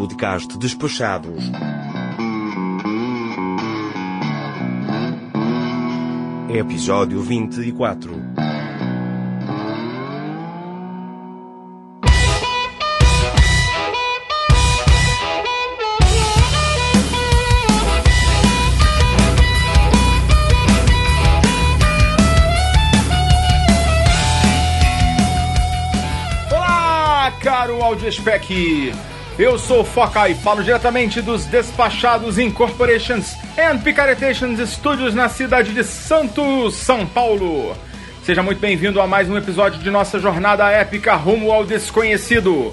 podcast Despachados. Episódio 24. Olá, caro Audiespec! Eu sou Foca e falo diretamente dos Despachados Incorporations and Picaretations Studios na cidade de Santos, São Paulo. Seja muito bem-vindo a mais um episódio de nossa jornada épica rumo ao desconhecido.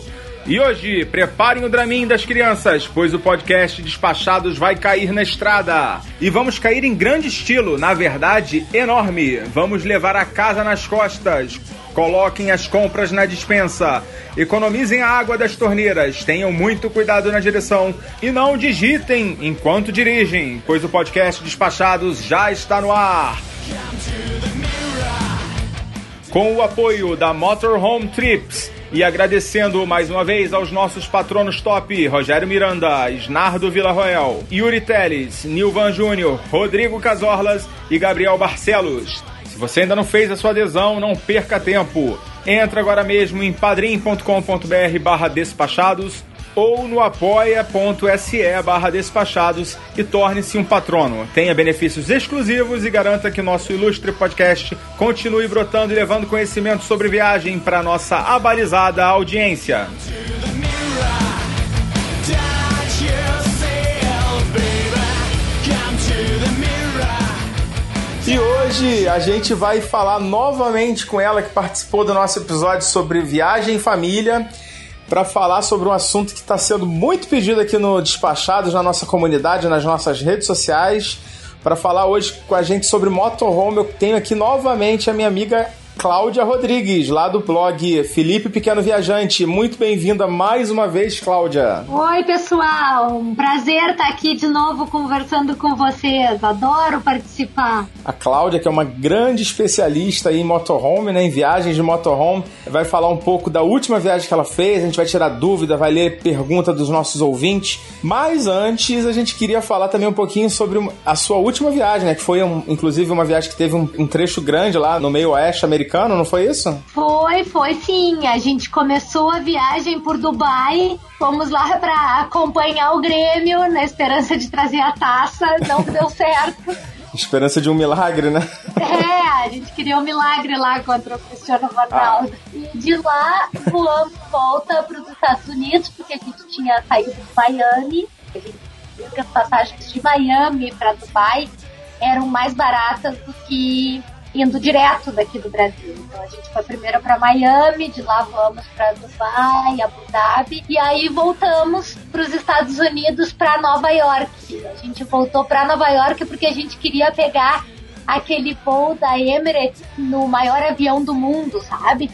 E hoje, preparem o Dramin das crianças, pois o podcast Despachados vai cair na estrada. E vamos cair em grande estilo, na verdade, enorme. Vamos levar a casa nas costas. Coloquem as compras na dispensa. Economizem a água das torneiras. Tenham muito cuidado na direção. E não digitem enquanto dirigem, pois o podcast Despachados já está no ar. Com o apoio da Motorhome Trips e agradecendo mais uma vez aos nossos patronos top, Rogério Miranda, Snardo Villarroel, Yuri Teles, Nilvan Júnior, Rodrigo Casorlas e Gabriel Barcelos. Se você ainda não fez a sua adesão, não perca tempo. Entra agora mesmo em padrim.com.br barra despachados ou no apoia.se barra despachados e torne-se um patrono. Tenha benefícios exclusivos e garanta que nosso ilustre podcast continue brotando e levando conhecimento sobre viagem para nossa abalizada audiência. E hoje a gente vai falar novamente com ela que participou do nosso episódio sobre viagem em família para falar sobre um assunto que está sendo muito pedido aqui no Despachados, na nossa comunidade, nas nossas redes sociais. Para falar hoje com a gente sobre motorhome, eu tenho aqui novamente a minha amiga Cláudia Rodrigues, lá do blog Felipe Pequeno Viajante. Muito bem-vinda mais uma vez, Cláudia. Oi, pessoal. Um prazer estar aqui de novo conversando com vocês. Adoro participar. A Cláudia, que é uma grande especialista em motorhome, né, em viagens de motorhome, vai falar um pouco da última viagem que ela fez. A gente vai tirar dúvida, vai ler pergunta dos nossos ouvintes. Mas antes, a gente queria falar também um pouquinho sobre a sua última viagem, né, que foi, um, inclusive, uma viagem que teve um, um trecho grande lá no meio oeste americano americano, não foi isso? Foi, foi sim. A gente começou a viagem por Dubai, fomos lá para acompanhar o Grêmio na esperança de trazer a taça, não deu certo. Esperança de um milagre, né? É, a gente queria um milagre lá contra o Cristiano Ronaldo. Ah. E de lá voamos volta para os Estados Unidos, porque a gente tinha saído de Miami. A gente viu que as passagens de Miami para Dubai eram mais baratas do que indo direto daqui do Brasil. Então a gente foi primeiro para Miami, de lá vamos para Dubai, Abu Dhabi e aí voltamos para os Estados Unidos para Nova York. A gente voltou para Nova York porque a gente queria pegar aquele voo da Emirates no maior avião do mundo, sabe?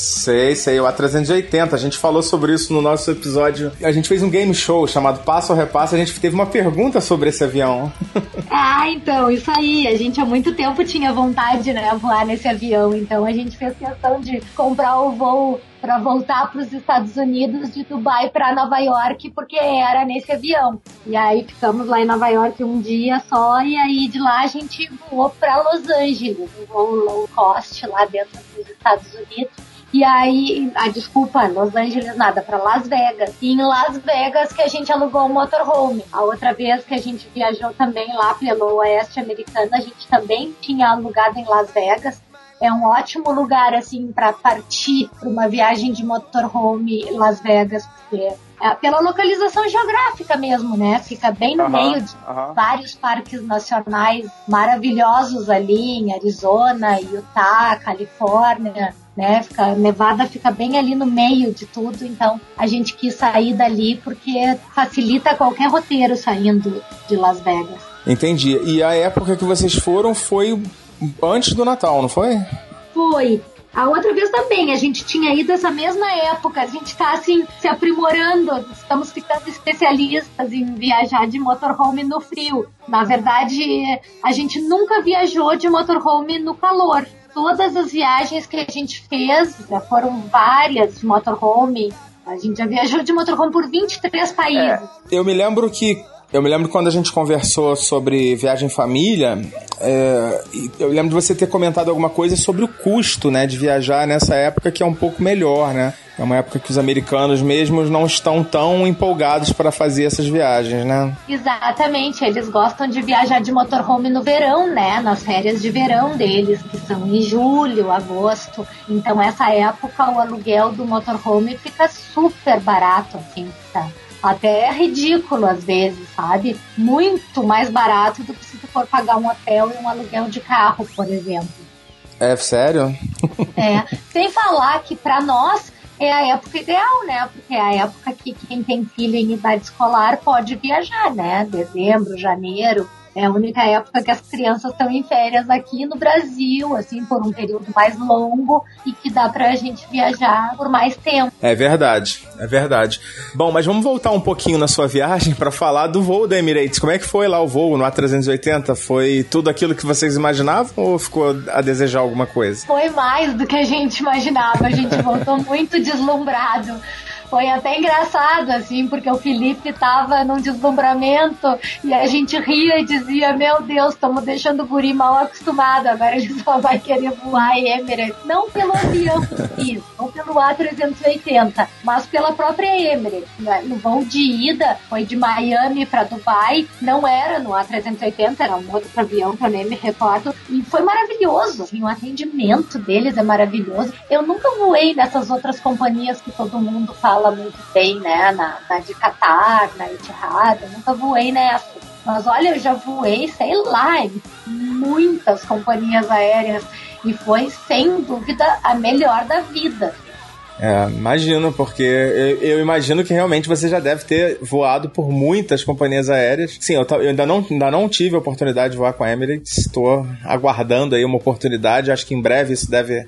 Sei, sei, o A380. A gente falou sobre isso no nosso episódio. A gente fez um game show chamado Passo ao Repasso. A gente teve uma pergunta sobre esse avião. ah, então, isso aí. A gente há muito tempo tinha vontade, né, voar nesse avião. Então a gente fez questão de comprar o voo para voltar para os Estados Unidos de Dubai para Nova York porque era nesse avião. E aí ficamos lá em Nova York um dia só e aí de lá a gente voou para Los Angeles, um voo low cost lá dentro dos Estados Unidos. E aí, a desculpa, Los Angeles nada, para Las Vegas. E em Las Vegas que a gente alugou um motorhome. A outra vez que a gente viajou também lá pelo oeste americano, a gente também tinha alugado em Las Vegas. É um ótimo lugar assim para partir para uma viagem de motorhome Las Vegas, porque é pela localização geográfica mesmo, né? Fica bem no meio de vários parques nacionais maravilhosos ali em Arizona, Utah, Califórnia né? Fica, Nevada fica bem ali no meio de tudo, então a gente quis sair dali porque facilita qualquer roteiro saindo de Las Vegas. Entendi. E a época que vocês foram foi antes do Natal, não foi? Foi. A outra vez também, a gente tinha ido essa mesma época, a gente tá assim, se aprimorando, estamos ficando especialistas em viajar de motorhome no frio. Na verdade, a gente nunca viajou de motorhome no calor todas as viagens que a gente fez, já foram várias de motorhome, A gente já viajou de motorhome por 23 países. É, eu me lembro que eu me lembro quando a gente conversou sobre viagem em família, é, eu lembro de você ter comentado alguma coisa sobre o custo, né, de viajar nessa época que é um pouco melhor, né? É uma época que os americanos mesmos não estão tão empolgados para fazer essas viagens, né? Exatamente, eles gostam de viajar de motorhome no verão, né? Nas férias de verão deles, que são em julho, agosto. Então essa época o aluguel do motorhome fica super barato, assim, tá? Até é ridículo às vezes, sabe? Muito mais barato do que se tu for pagar um hotel e um aluguel de carro, por exemplo. É sério? é. Sem falar que para nós é a época ideal, né? Porque é a época que quem tem filho em idade escolar pode viajar, né? Dezembro, janeiro, é a única época que as crianças estão em férias aqui no Brasil, assim, por um período mais longo e que dá pra gente viajar por mais tempo. É verdade, é verdade. Bom, mas vamos voltar um pouquinho na sua viagem para falar do voo da Emirates. Como é que foi lá o voo no A380? Foi tudo aquilo que vocês imaginavam ou ficou a desejar alguma coisa? Foi mais do que a gente imaginava. A gente voltou muito deslumbrado. Foi até engraçado, assim, porque o Felipe tava num deslumbramento e a gente ria e dizia: Meu Deus, estamos deixando o guri mal acostumado, agora ele só vai querer voar em Emirates. Não pelo avião, isso, não pelo A380, mas pela própria Emirates. Né? No voo de ida, foi de Miami para Dubai, não era no A380, era um outro avião que eu nem me recordo, e foi maravilhoso. Assim, o atendimento deles é maravilhoso. Eu nunca voei nessas outras companhias que todo mundo fala fala muito bem, né? Na, na de Qatar, na Etihad, eu nunca voei nessa. Mas olha, eu já voei, sei lá, em muitas companhias aéreas e foi sem dúvida a melhor da vida. É, imagino, porque eu, eu, imagino que realmente você já deve ter voado por muitas companhias aéreas. Sim, eu, eu, ainda, não, ainda não tive a oportunidade de voar com a Emirates, estou aguardando aí uma oportunidade, acho que em breve isso deve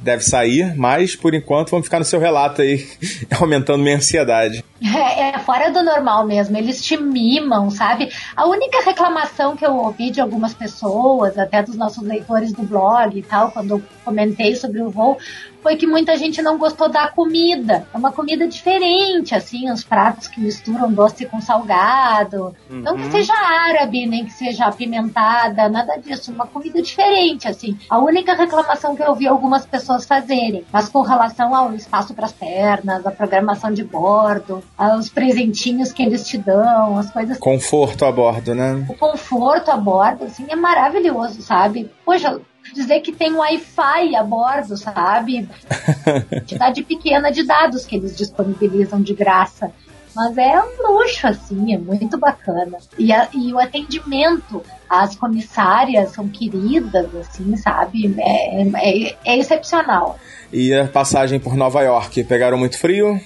deve sair, mas por enquanto vamos ficar no seu relato aí, aumentando minha ansiedade. É, é, fora do normal mesmo, eles te mimam, sabe? A única reclamação que eu ouvi de algumas pessoas, até dos nossos leitores do blog e tal, quando eu comentei sobre o voo, foi que muita gente não gostou da comida. É uma comida diferente, assim, os pratos que misturam doce com salgado. Uhum. Não que uhum. seja árabe, nem que seja apimentada, nada disso. Uma comida diferente, assim. A única reclamação que eu vi algumas pessoas fazerem, mas com relação ao espaço para as pernas, a programação de bordo, os presentinhos que eles te dão, as coisas. Conforto a bordo, né? O conforto a bordo, assim, é maravilhoso, sabe? Poxa, dizer que tem Wi-Fi a bordo, sabe? Quantidade pequena de dados que eles disponibilizam de graça. Mas é um luxo, assim, é muito bacana. E, a, e o atendimento, as comissárias são queridas, assim, sabe? É, é, é excepcional. E a passagem por Nova York, pegaram muito frio?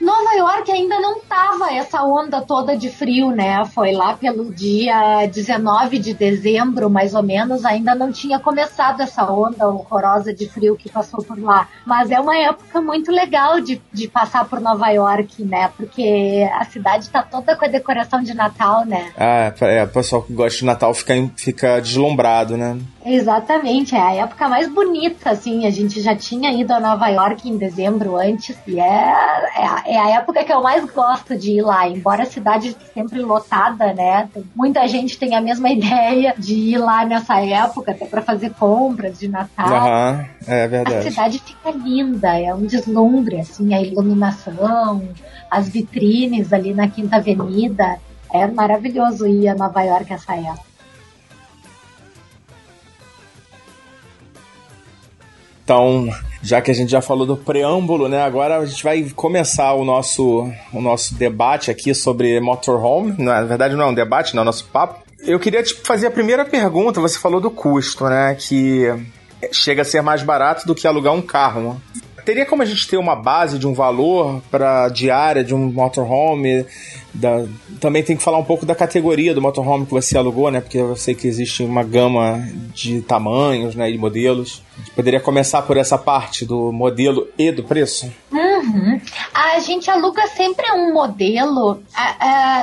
Nova York ainda não tava essa onda toda de frio, né? Foi lá pelo dia 19 de dezembro, mais ou menos, ainda não tinha começado essa onda horrorosa de frio que passou por lá. Mas é uma época muito legal de, de passar por Nova York, né? Porque a cidade tá toda com a decoração de Natal, né? Ah, é, o pessoal que gosta de Natal fica, fica deslumbrado, né? Exatamente, é a época mais bonita, assim. A gente já tinha ido a Nova York em dezembro antes, e é, é, é a época que eu mais gosto de ir lá. Embora a cidade sempre lotada, né? Muita gente tem a mesma ideia de ir lá nessa época, até para fazer compras de Natal. Aham, é verdade. A cidade fica linda, é um deslumbre, assim, a iluminação, as vitrines ali na Quinta Avenida. É maravilhoso ir a Nova York essa época. Então, já que a gente já falou do preâmbulo, né? Agora a gente vai começar o nosso, o nosso debate aqui sobre motorhome. Na verdade, não é um debate, não é o nosso papo. Eu queria te fazer a primeira pergunta. Você falou do custo, né? Que chega a ser mais barato do que alugar um carro. Teria como a gente ter uma base de um valor para diária de um motorhome? Da, também tem que falar um pouco da categoria do motorhome que você alugou, né? Porque eu sei que existe uma gama de tamanhos, né? E modelos. A gente poderia começar por essa parte do modelo e do preço? Uhum. A gente aluga sempre um modelo.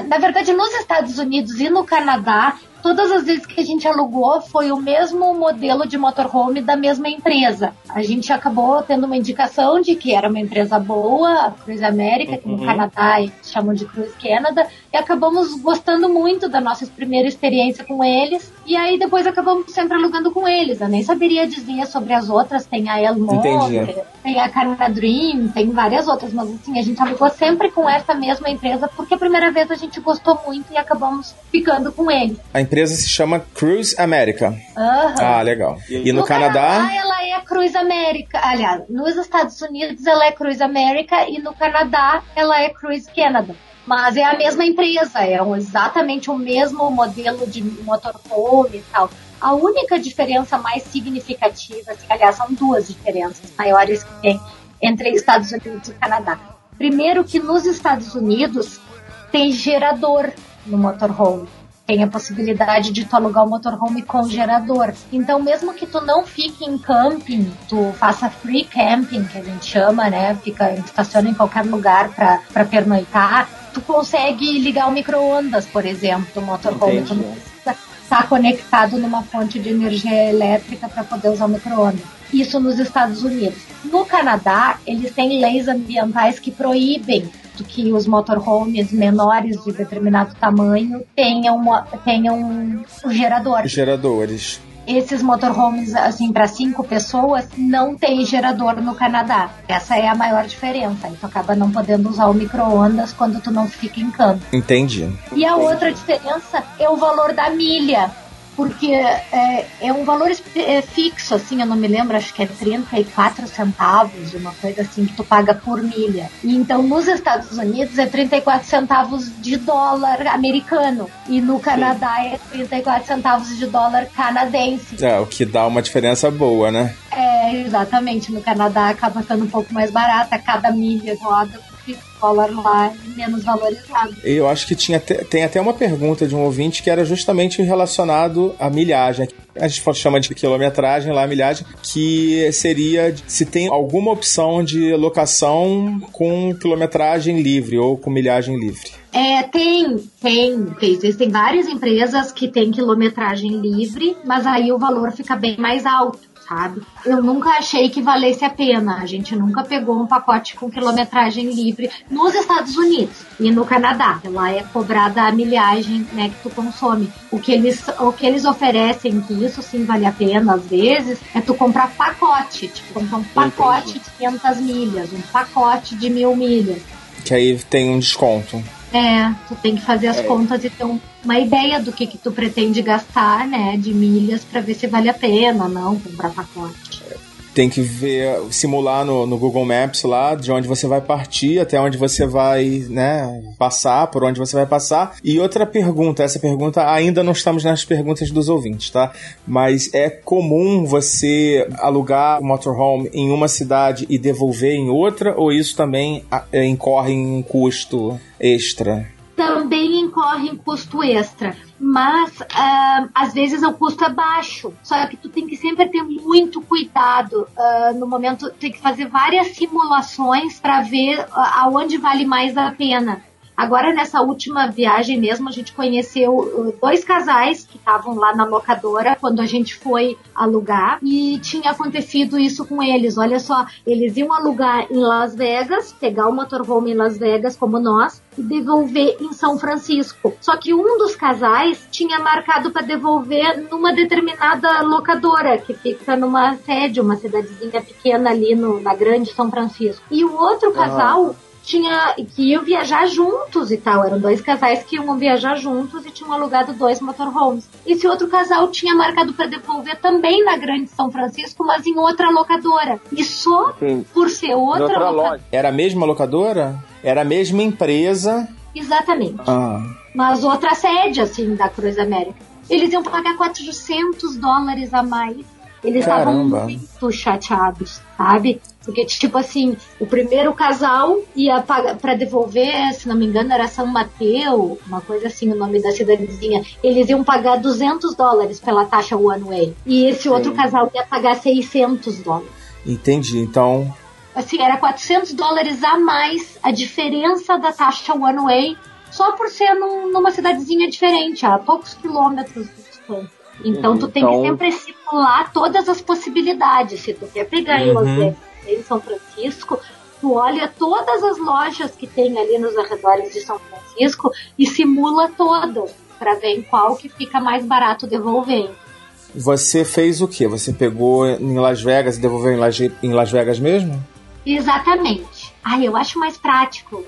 na verdade, nos Estados Unidos e no Canadá, todas as vezes que a gente alugou foi o mesmo modelo de motorhome da mesma empresa. A gente acabou tendo uma indicação de que era uma empresa boa, a Cruise América, que no uhum. Canadá chamam de Cruise Canada, e acabamos gostando muito da nossa primeira experiência com eles. E aí depois acabamos sempre alugando com eles. Eu nem saberia dizer sobre as outras. Tem a Elmore, tem a Canada Dream, tem várias outras, mas assim, a gente alugou sempre com essa mesma empresa porque a primeira vez a gente gostou muito e acabamos ficando com eles. A empresa se chama Cruise America. Uhum. Ah, legal. E, no, no Canadá? Canadá? ela é Cruise America. Aliás, nos Estados Unidos ela é Cruise America e no Canadá ela é Cruise Canada. Mas é a mesma empresa, é exatamente o mesmo modelo de motorhome e tal. A única diferença mais significativa, assim, aliás, são duas diferenças maiores que tem entre Estados Unidos e Canadá. Primeiro que nos Estados Unidos tem gerador no motorhome tem a possibilidade de tu alugar o motorhome com gerador. Então, mesmo que tu não fique em camping, tu faça free camping, que a gente chama, né? Fica, estaciona em qualquer lugar para pernoitar, tu consegue ligar o micro-ondas, por exemplo, do motorhome. Tu não precisa estar conectado numa fonte de energia elétrica para poder usar o micro-ondas. Isso nos Estados Unidos. No Canadá, eles têm leis ambientais que proíbem que os motorhomes menores de determinado tamanho tenham, tenham um gerador. Geradores. Esses motorhomes, assim, para cinco pessoas, não tem gerador no Canadá. Essa é a maior diferença. tu acaba não podendo usar o micro-ondas quando tu não fica em campo. Entendi. E a outra diferença é o valor da milha porque é, é um valor é, fixo, assim, eu não me lembro, acho que é 34 centavos, uma coisa assim, que tu paga por milha. E então nos Estados Unidos é 34 centavos de dólar americano, e no Canadá Sim. é 34 centavos de dólar canadense. É, o que dá uma diferença boa, né? É, exatamente. No Canadá acaba sendo um pouco mais barata, cada milha roda dólar lá menos valorizado. Eu acho que tinha tem até uma pergunta de um ouvinte que era justamente relacionado à milhagem. A gente chama de quilometragem lá, milhagem, que seria se tem alguma opção de locação com quilometragem livre ou com milhagem livre. É, tem, tem, tem. Existem várias empresas que têm quilometragem livre, mas aí o valor fica bem mais alto sabe? Eu nunca achei que valesse a pena. A gente nunca pegou um pacote com quilometragem livre nos Estados Unidos e no Canadá. Lá é cobrada a milhagem né, que tu consome. O que, eles, o que eles oferecem, que isso sim vale a pena às vezes, é tu comprar pacote. Tipo, comprar um pacote Entendi. de 500 milhas, um pacote de mil milhas. Que aí tem um desconto. É, tu tem que fazer as é. contas e ter uma ideia do que, que tu pretende gastar, né, de milhas para ver se vale a pena ou não comprar pacote tem que ver, simular no, no, Google Maps lá de onde você vai partir, até onde você vai, né, passar, por onde você vai passar. E outra pergunta, essa pergunta ainda não estamos nas perguntas dos ouvintes, tá? Mas é comum você alugar um motorhome em uma cidade e devolver em outra, ou isso também é, incorre em um custo extra? Também incorre em custo extra mas uh, às vezes o custo é baixo. Só que tu tem que sempre ter muito cuidado uh, no momento, tem que fazer várias simulações para ver uh, aonde vale mais a pena. Agora, nessa última viagem mesmo, a gente conheceu uh, dois casais que estavam lá na locadora quando a gente foi alugar e tinha acontecido isso com eles. Olha só, eles iam alugar em Las Vegas, pegar o motorhome em Las Vegas, como nós, e devolver em São Francisco. Só que um dos casais tinha marcado para devolver numa determinada locadora, que fica numa sede, uma cidadezinha pequena ali no, na grande São Francisco. E o outro casal tinha que iam viajar juntos e tal. Eram dois casais que iam viajar juntos e tinham alugado dois motorhomes. Esse outro casal tinha marcado para devolver também na Grande São Francisco, mas em outra locadora. E só Sim. por ser outra, outra locadora. Era a mesma locadora? Era a mesma empresa? Exatamente. Ah. Mas outra sede, assim, da Cruz América. Eles iam pagar 400 dólares a mais eles estavam muito chateados, sabe? Porque, tipo assim, o primeiro casal ia pagar para devolver, se não me engano, era São Mateu, uma coisa assim, o nome da cidadezinha. Eles iam pagar 200 dólares pela taxa One Way. E esse Sim. outro casal ia pagar 600 dólares. Entendi. Então. Assim, era 400 dólares a mais a diferença da taxa One Way só por ser num, numa cidadezinha diferente, a poucos quilômetros de distância. Então tu tem Então- que sempre simular todas as possibilidades. Se tu quer pegar em Las Uhum. Vegas, em São Francisco, tu olha todas as lojas que tem ali nos arredores de São Francisco e simula todas para ver em qual que fica mais barato devolver. Você fez o quê? Você pegou em Las Vegas e devolveu em Las, em Las Vegas mesmo? Exatamente. Ai, eu acho mais prático.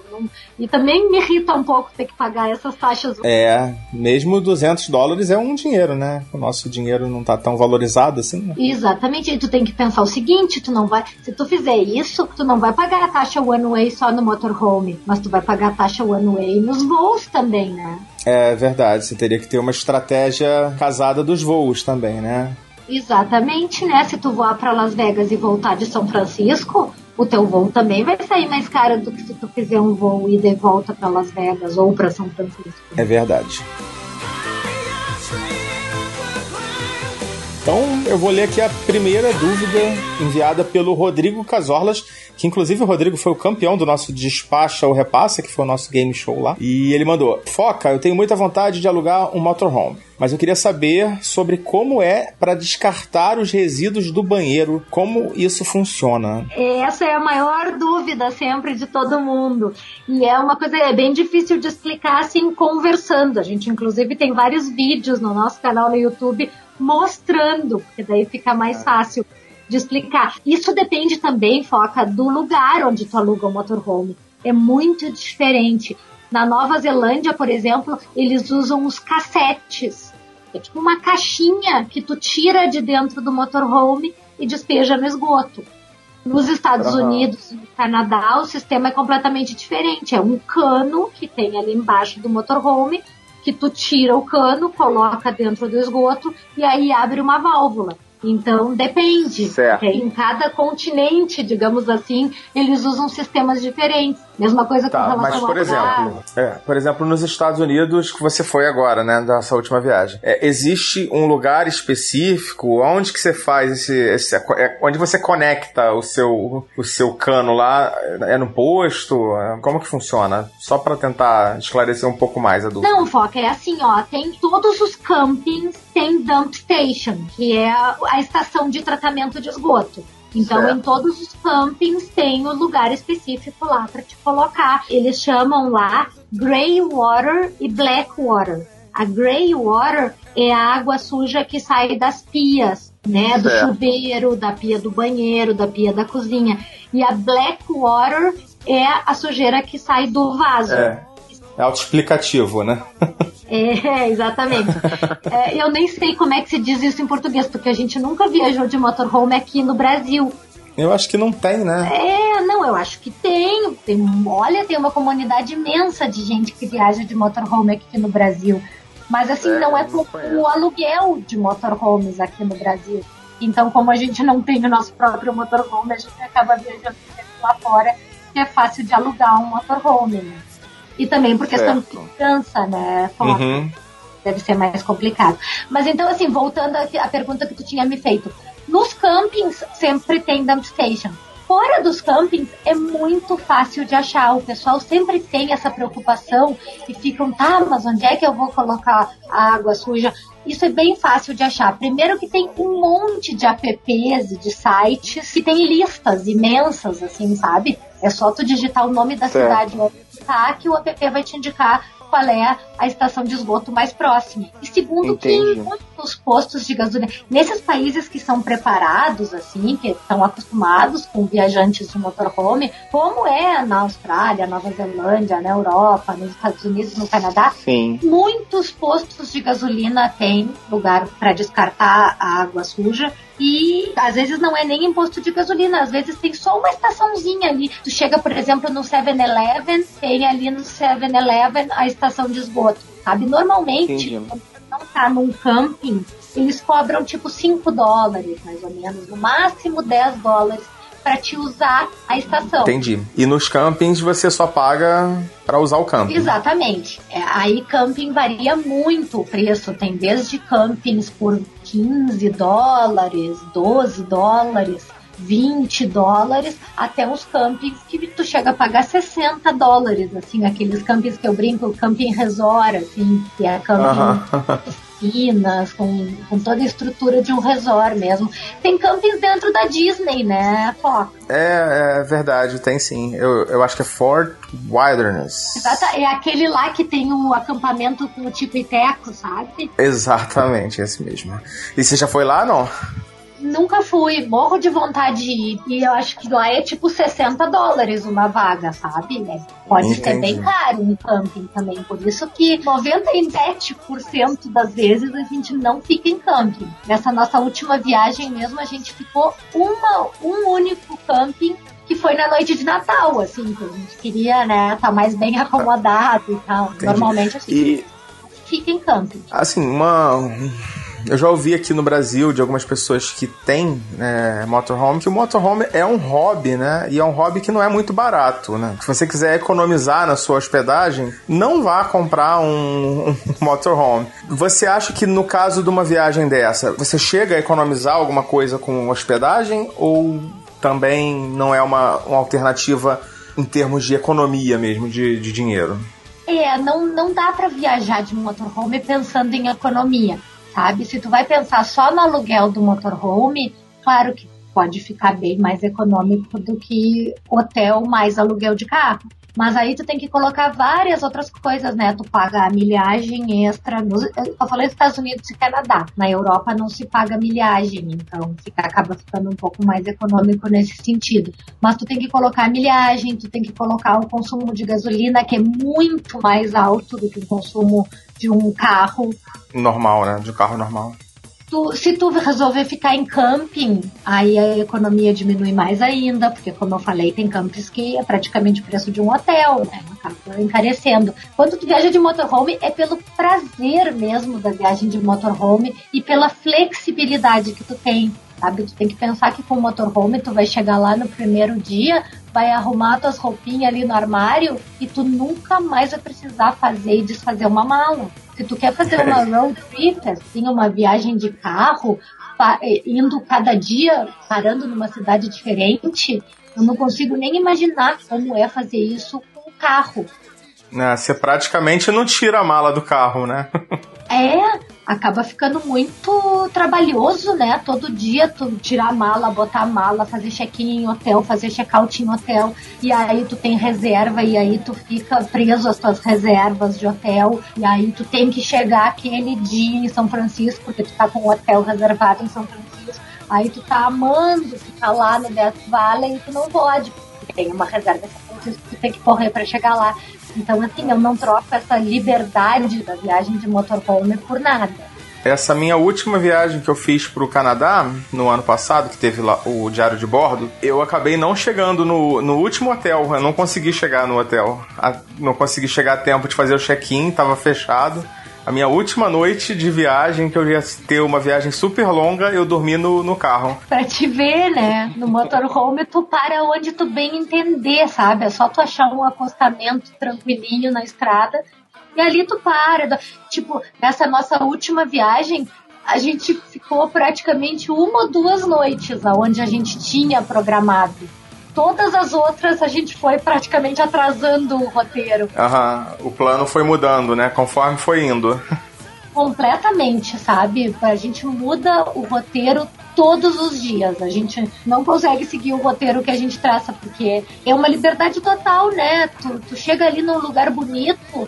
E também me irrita um pouco ter que pagar essas taxas. É, mesmo 200 dólares é um dinheiro, né? O nosso dinheiro não tá tão valorizado assim, né? Exatamente. E tu tem que pensar o seguinte, tu não vai, se tu fizer isso, tu não vai pagar a taxa one way só no motorhome, mas tu vai pagar a taxa one way nos voos também, né? É verdade, você teria que ter uma estratégia casada dos voos também, né? Exatamente, né? Se tu voar para Las Vegas e voltar de São Francisco, o teu voo também vai sair mais caro do que se tu fizer um voo ida e volta para Las Vegas ou para São Francisco. É verdade. Então, eu vou ler aqui a primeira dúvida enviada pelo Rodrigo Casorlas, que inclusive o Rodrigo foi o campeão do nosso Despacha ou Repassa, que foi o nosso game show lá. E ele mandou: Foca, eu tenho muita vontade de alugar um motorhome, mas eu queria saber sobre como é para descartar os resíduos do banheiro, como isso funciona. Essa é a maior dúvida sempre de todo mundo. E é uma coisa é bem difícil de explicar assim conversando. A gente inclusive tem vários vídeos no nosso canal no YouTube mostrando, porque daí fica mais fácil de explicar. Isso depende também, foca, do lugar onde tu aluga o motorhome. É muito diferente. Na Nova Zelândia, por exemplo, eles usam os cassetes. É tipo uma caixinha que tu tira de dentro do motorhome e despeja no esgoto. Nos Estados Aham. Unidos e no Canadá, o sistema é completamente diferente. É um cano que tem ali embaixo do motorhome, que tu tira o cano, coloca dentro do esgoto e aí abre uma válvula. Então depende. Certo. Em cada continente, digamos assim, eles usam sistemas diferentes. Mesma coisa com Tá, relação mas por exemplo, é, por exemplo, nos Estados Unidos, que você foi agora, né, dessa última viagem, é, existe um lugar específico onde que você faz esse, esse- é, onde você conecta o seu, o seu cano lá, é no posto, É, como que funciona? Só para tentar esclarecer um pouco mais a dúvida. Não, Foca, é assim, ó, tem todos os campings, tem dump station, que é a estação de tratamento de esgoto. Então, Certo. em todos os campings tem o lugar específico lá para te colocar. Eles chamam lá grey water e black water. A grey water é a água suja que sai das pias, né? Do Certo. chuveiro, da pia do banheiro, da pia da cozinha. E a black water é a sujeira que sai do vaso. É, é autoexplicativo, né? É, exatamente. É, eu nem sei como é que se diz isso em português, porque a gente nunca viajou de motorhome aqui no Brasil. Eu acho que não tem, né? É, não, eu acho que tem. tem olha, tem uma comunidade imensa de gente que viaja de motorhome aqui no Brasil. Mas assim, É, não é conheço. o aluguel de motorhomes aqui no Brasil. Então, como a gente não tem o nosso próprio motorhome, a gente acaba viajando sempre lá fora, que é fácil de alugar um motorhome. Né? E também por questão de Certo. segurança, né? Uhum. deve ser mais complicado. Mas então, assim, voltando à à pergunta que tu tinha me feito. Nos campings sempre tem dump station. Fora dos campings é muito fácil de achar. O pessoal sempre tem essa preocupação e ficam, tá, mas onde é que eu vou colocar a água suja? Isso é bem fácil de achar. Primeiro que tem um monte de apps e de sites que tem listas imensas, assim, sabe? É só tu digitar o nome da Certo. cidade que o app vai te indicar qual é a estação de esgoto mais próxima. E segundo que Entendi. em muitos postos de gasolina, nesses países que são preparados, assim, que estão acostumados com viajantes de motorhome, como é na Austrália, Nova Zelândia, na Europa, nos Estados Unidos, no Canadá, Sim. muitos postos de gasolina têm lugar para descartar a água suja e às vezes não é nem em posto de gasolina, às vezes tem só uma estaçãozinha ali. Tu chega, por exemplo, no 7-Eleven, tem ali no 7-Eleven a estação de esgoto, sabe? Normalmente, Entendi. Não tá num camping, eles cobram tipo 5 dólares, mais ou menos, no máximo 10 dólares para te usar a estação. Entendi. E nos campings você só paga para usar o camping. Exatamente. É, aí camping varia muito o preço. Tem desde campings por 15 dólares, 12 dólares, 20 dólares até uns campings que tu chega a pagar 60 dólares, assim, aqueles campings que eu brinco, camping resort, assim, que é camping piscinas, com, com toda a estrutura de um resort mesmo. Tem campings dentro da Disney, né, Fox? É, é verdade, tem sim. Eu, eu acho que é Fort Wilderness. Exato, é aquele lá que tem o acampamento com o tipo Iteco, sabe? Exatamente, esse mesmo. E você já foi lá, não? Nunca fui, morro de vontade de ir. E eu acho que lá é tipo 60 dólares uma vaga, sabe? É, pode Entendi. ser bem caro um camping também. Por isso que 97% das vezes a gente não fica em camping. Nessa nossa última viagem mesmo, a gente ficou uma, um único camping que foi na noite de Natal, assim, que a gente queria, né, estar tá mais bem acomodado e tal. Entendi. Normalmente a gente e... fica em camping. Assim, uma eu já ouvi aqui no Brasil de algumas pessoas que têm é, motorhome que o motorhome é um hobby, né? E é um hobby que não é muito barato, né? Se você quiser economizar na sua hospedagem, não vá comprar um, um motorhome. Você acha que no caso de uma viagem dessa, você chega a economizar alguma coisa com hospedagem ou também não é uma, uma alternativa em termos de economia mesmo, de, de dinheiro? É, não, não dá para viajar de motorhome pensando em economia sabe? Se tu vai pensar só no aluguel do motorhome, claro que pode ficar bem mais econômico do que hotel mais aluguel de carro. Mas aí tu tem que colocar várias outras coisas, né? Tu paga a milhagem extra. Nos, eu falei Estados Unidos e Canadá. Na Europa não se paga milhagem, então fica, acaba ficando um pouco mais econômico nesse sentido. Mas tu tem que colocar a milhagem, tu tem que colocar o consumo de gasolina, que é muito mais alto do que o consumo de um carro. Normal, né? De um carro normal. Tu, se tu resolver ficar em camping, aí a economia diminui mais ainda, porque como eu falei, tem campings que é praticamente o preço de um hotel, né? Acaba encarecendo. Quando tu viaja de motorhome, é pelo prazer mesmo da viagem de motorhome e pela flexibilidade que tu tem sabe? Tu tem que pensar que com o motorhome tu vai chegar lá no primeiro dia, vai arrumar tuas roupinhas ali no armário e tu nunca mais vai precisar fazer e desfazer uma mala. Se tu quer fazer uma road trip, assim, uma viagem de carro, indo cada dia, parando numa cidade diferente, eu não consigo nem imaginar como é fazer isso com o carro. É, você praticamente não tira a mala do carro, né? é, acaba ficando muito trabalhoso, né? Todo dia tu tirar a mala, botar a mala, fazer check-in em hotel, fazer check-out em hotel, e aí tu tem reserva, e aí tu fica preso às tuas reservas de hotel, e aí tu tem que chegar aquele dia em São Francisco, porque tu tá com o hotel reservado em São Francisco, aí tu tá amando ficar lá no Death Valley e tu não pode, porque tem uma reserva em São Francisco, tu tem que correr para chegar lá. Então, assim, eu não troco essa liberdade da viagem de motorhome por nada. Essa minha última viagem que eu fiz para o Canadá, no ano passado, que teve lá o diário de bordo, eu acabei não chegando no, no último hotel. Eu não consegui chegar no hotel. não consegui chegar a tempo de fazer o check-in, estava fechado a minha última noite de viagem, que eu ia ter uma viagem super longa, eu dormi no, no carro. Pra te ver, né? No motorhome tu para onde tu bem entender, sabe? É só tu achar um acostamento tranquilinho na estrada e ali tu para. Tipo, nessa nossa última viagem, a gente ficou praticamente uma ou duas noites aonde a gente tinha programado todas as outras a gente foi praticamente atrasando o roteiro. Aham, o plano foi mudando, né? Conforme foi indo. Completamente, sabe? A gente muda o roteiro todos os dias. A gente não consegue seguir o roteiro que a gente traça, porque é uma liberdade total, né? Tu, tu chega ali num lugar bonito,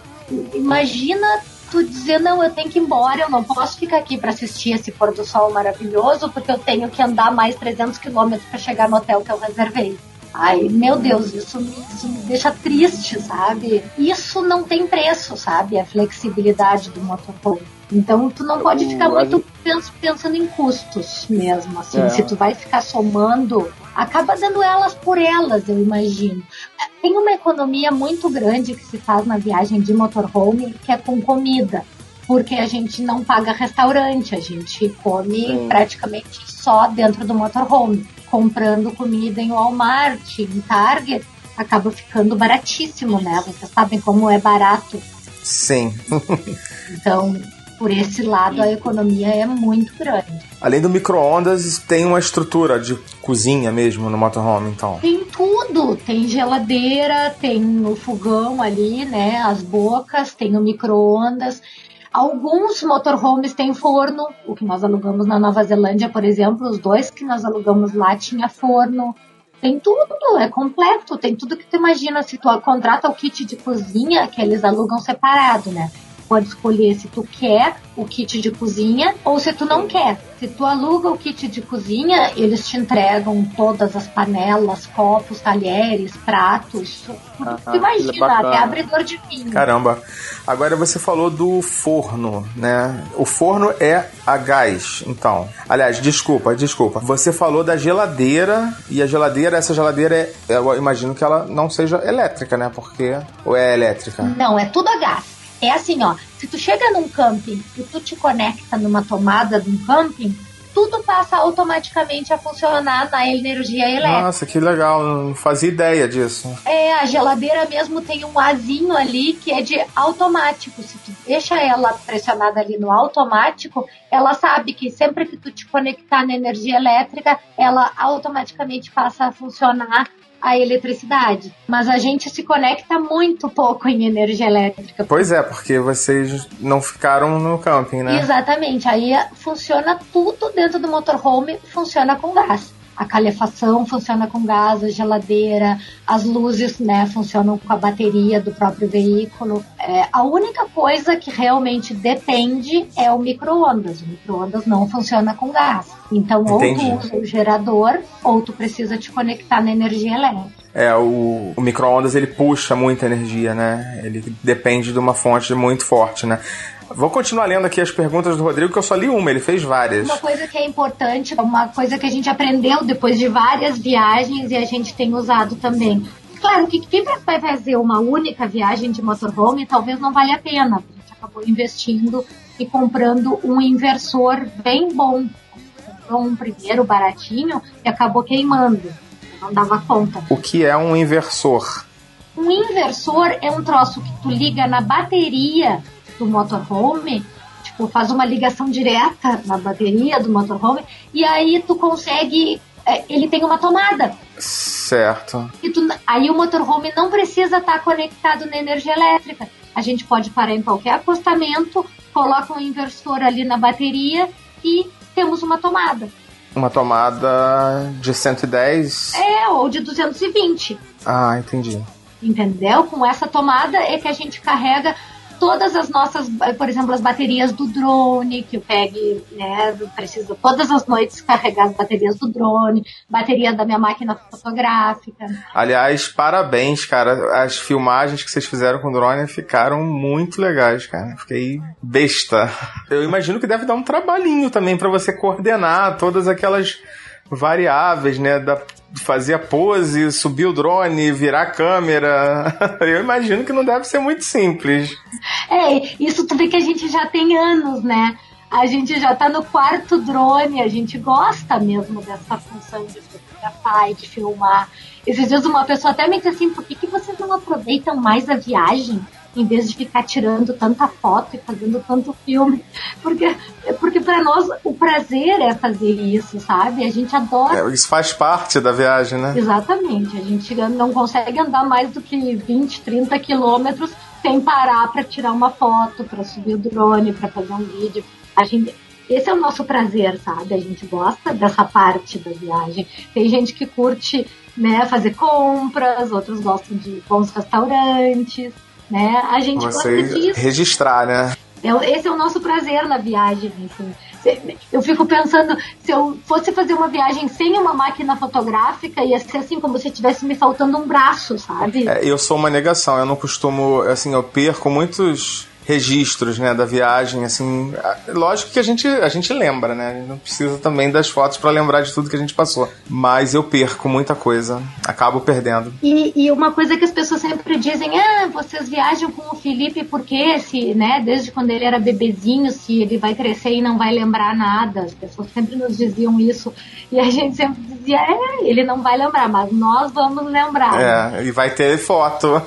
imagina tu dizer, não, eu tenho que ir embora, eu não posso ficar aqui para assistir esse pôr do sol maravilhoso, porque eu tenho que andar mais 300 quilômetros para chegar no hotel que eu reservei. Ai, meu Deus, isso me, isso me deixa triste, sabe? Isso não tem preço, sabe? A flexibilidade do motorhome. Então tu não pode ficar muito pensando em custos mesmo, assim. É. Se tu vai ficar somando, acaba dando elas por elas, eu imagino. Tem uma economia muito grande que se faz na viagem de motorhome, que é com comida. Porque a gente não paga restaurante, a gente come Sim. praticamente só dentro do motorhome comprando comida em Walmart, em Target, acaba ficando baratíssimo, né? Vocês sabem como é barato. Sim. então, por esse lado, a economia é muito grande. Além do micro-ondas, tem uma estrutura de cozinha mesmo no motorhome, então? Tem tudo. Tem geladeira, tem o fogão ali, né? As bocas, tem o micro-ondas. Alguns motorhomes têm forno, o que nós alugamos na Nova Zelândia, por exemplo, os dois que nós alugamos lá tinha forno. Tem tudo, é completo, tem tudo que tu imagina. Se tu contrata o kit de cozinha, que eles alugam separado, né? Pode escolher se tu quer o kit de cozinha ou se tu não quer. Se tu aluga o kit de cozinha, eles te entregam todas as panelas, copos, talheres, pratos. Ah, tu imagina, até abridor de vinho. Caramba. Agora você falou do forno, né? O forno é a gás, então. Aliás, desculpa, desculpa. Você falou da geladeira e a geladeira, essa geladeira é, eu imagino que ela não seja elétrica, né? Porque ou é elétrica? Não, é tudo a gás. É assim, ó, se tu chega num camping e tu te conecta numa tomada de um camping, tudo passa automaticamente a funcionar na energia elétrica. Nossa, que legal, não fazia ideia disso. É, a geladeira mesmo tem um azinho ali que é de automático. Se tu deixa ela pressionada ali no automático, ela sabe que sempre que tu te conectar na energia elétrica, ela automaticamente passa a funcionar a eletricidade. Mas a gente se conecta muito pouco em energia elétrica. Pois é, porque vocês não ficaram no camping, né? Exatamente. Aí funciona tudo dentro do motorhome, funciona com gás a calefação funciona com gás, a geladeira, as luzes né, funcionam com a bateria do próprio veículo. É, a única coisa que realmente depende é o micro-ondas. O micro-ondas não funciona com gás. Então, Entendi. ou tu usa o gerador, ou tu precisa te conectar na energia elétrica. É, o, o micro-ondas ele puxa muita energia, né? Ele depende de uma fonte muito forte, né? Vou continuar lendo aqui as perguntas do Rodrigo, que eu só li uma, ele fez várias. Uma coisa que é importante, uma coisa que a gente aprendeu depois de várias viagens e a gente tem usado também. Claro que quem vai fazer uma única viagem de motorhome talvez não valha a pena. A gente acabou investindo e comprando um inversor bem bom. Comprou um primeiro baratinho e acabou queimando. Não dava conta. O que é um inversor? Um inversor é um troço que tu liga na bateria do motorhome, tipo, faz uma ligação direta na bateria do motorhome e aí tu consegue. É, ele tem uma tomada. Certo. E tu, aí o motorhome não precisa estar tá conectado na energia elétrica. A gente pode parar em qualquer acostamento, coloca um inversor ali na bateria e temos uma tomada. Uma tomada de 110? É, ou de 220. Ah, entendi. Entendeu? Com essa tomada é que a gente carrega todas as nossas, por exemplo, as baterias do drone, que o PEG né, precisa todas as noites carregar as baterias do drone, bateria da minha máquina fotográfica. Aliás, parabéns, cara. As filmagens que vocês fizeram com o drone ficaram muito legais, cara. Fiquei besta. Eu imagino que deve dar um trabalhinho também para você coordenar todas aquelas variáveis, né? Da, fazer a pose, subir o drone, virar a câmera. Eu imagino que não deve ser muito simples. É, isso tu vê que a gente já tem anos, né? A gente já tá no quarto drone, a gente gosta mesmo dessa função de fotografar e de filmar. Esses dias uma pessoa até me disse assim, por que, que vocês não aproveitam mais a viagem? Em vez de ficar tirando tanta foto e fazendo tanto filme. Porque, porque para nós o prazer é fazer isso, sabe? A gente adora. É, isso faz parte da viagem, né? Exatamente. A gente não consegue andar mais do que 20, 30 quilômetros sem parar para tirar uma foto, para subir o drone, para fazer um vídeo. A gente, esse é o nosso prazer, sabe? A gente gosta dessa parte da viagem. Tem gente que curte né, fazer compras, outros gostam de bons restaurantes né? A gente Você gosta disso. registrar, né? É esse é o nosso prazer na viagem, assim. Eu fico pensando, se eu fosse fazer uma viagem sem uma máquina fotográfica, ia ser assim, como se estivesse me faltando um braço, sabe? É, eu sou uma negação, eu não costumo, assim, eu perco muitos registros, né, da viagem, assim, lógico que a gente, a gente lembra, né, a gente não precisa também das fotos para lembrar de tudo que a gente passou, mas eu perco muita coisa, acabo perdendo. E, e, uma coisa que as pessoas sempre dizem, ah, vocês viajam com o Felipe porque se, né, desde quando ele era bebezinho, se ele vai crescer e não vai lembrar nada, as pessoas sempre nos diziam isso, e a gente sempre dizia, é, ele não vai lembrar, mas nós vamos lembrar. É, e vai ter foto.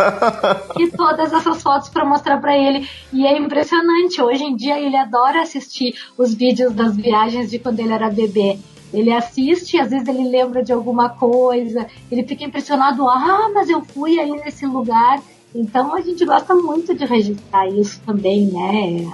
e todas essas fotos para mostrar para ele. E é impressionante, hoje em dia ele adora assistir os vídeos das viagens de quando ele era bebê. Ele assiste, às vezes ele lembra de alguma coisa, ele fica impressionado, ah, mas eu fui aí nesse lugar. Então a gente gosta muito de registrar isso também, né?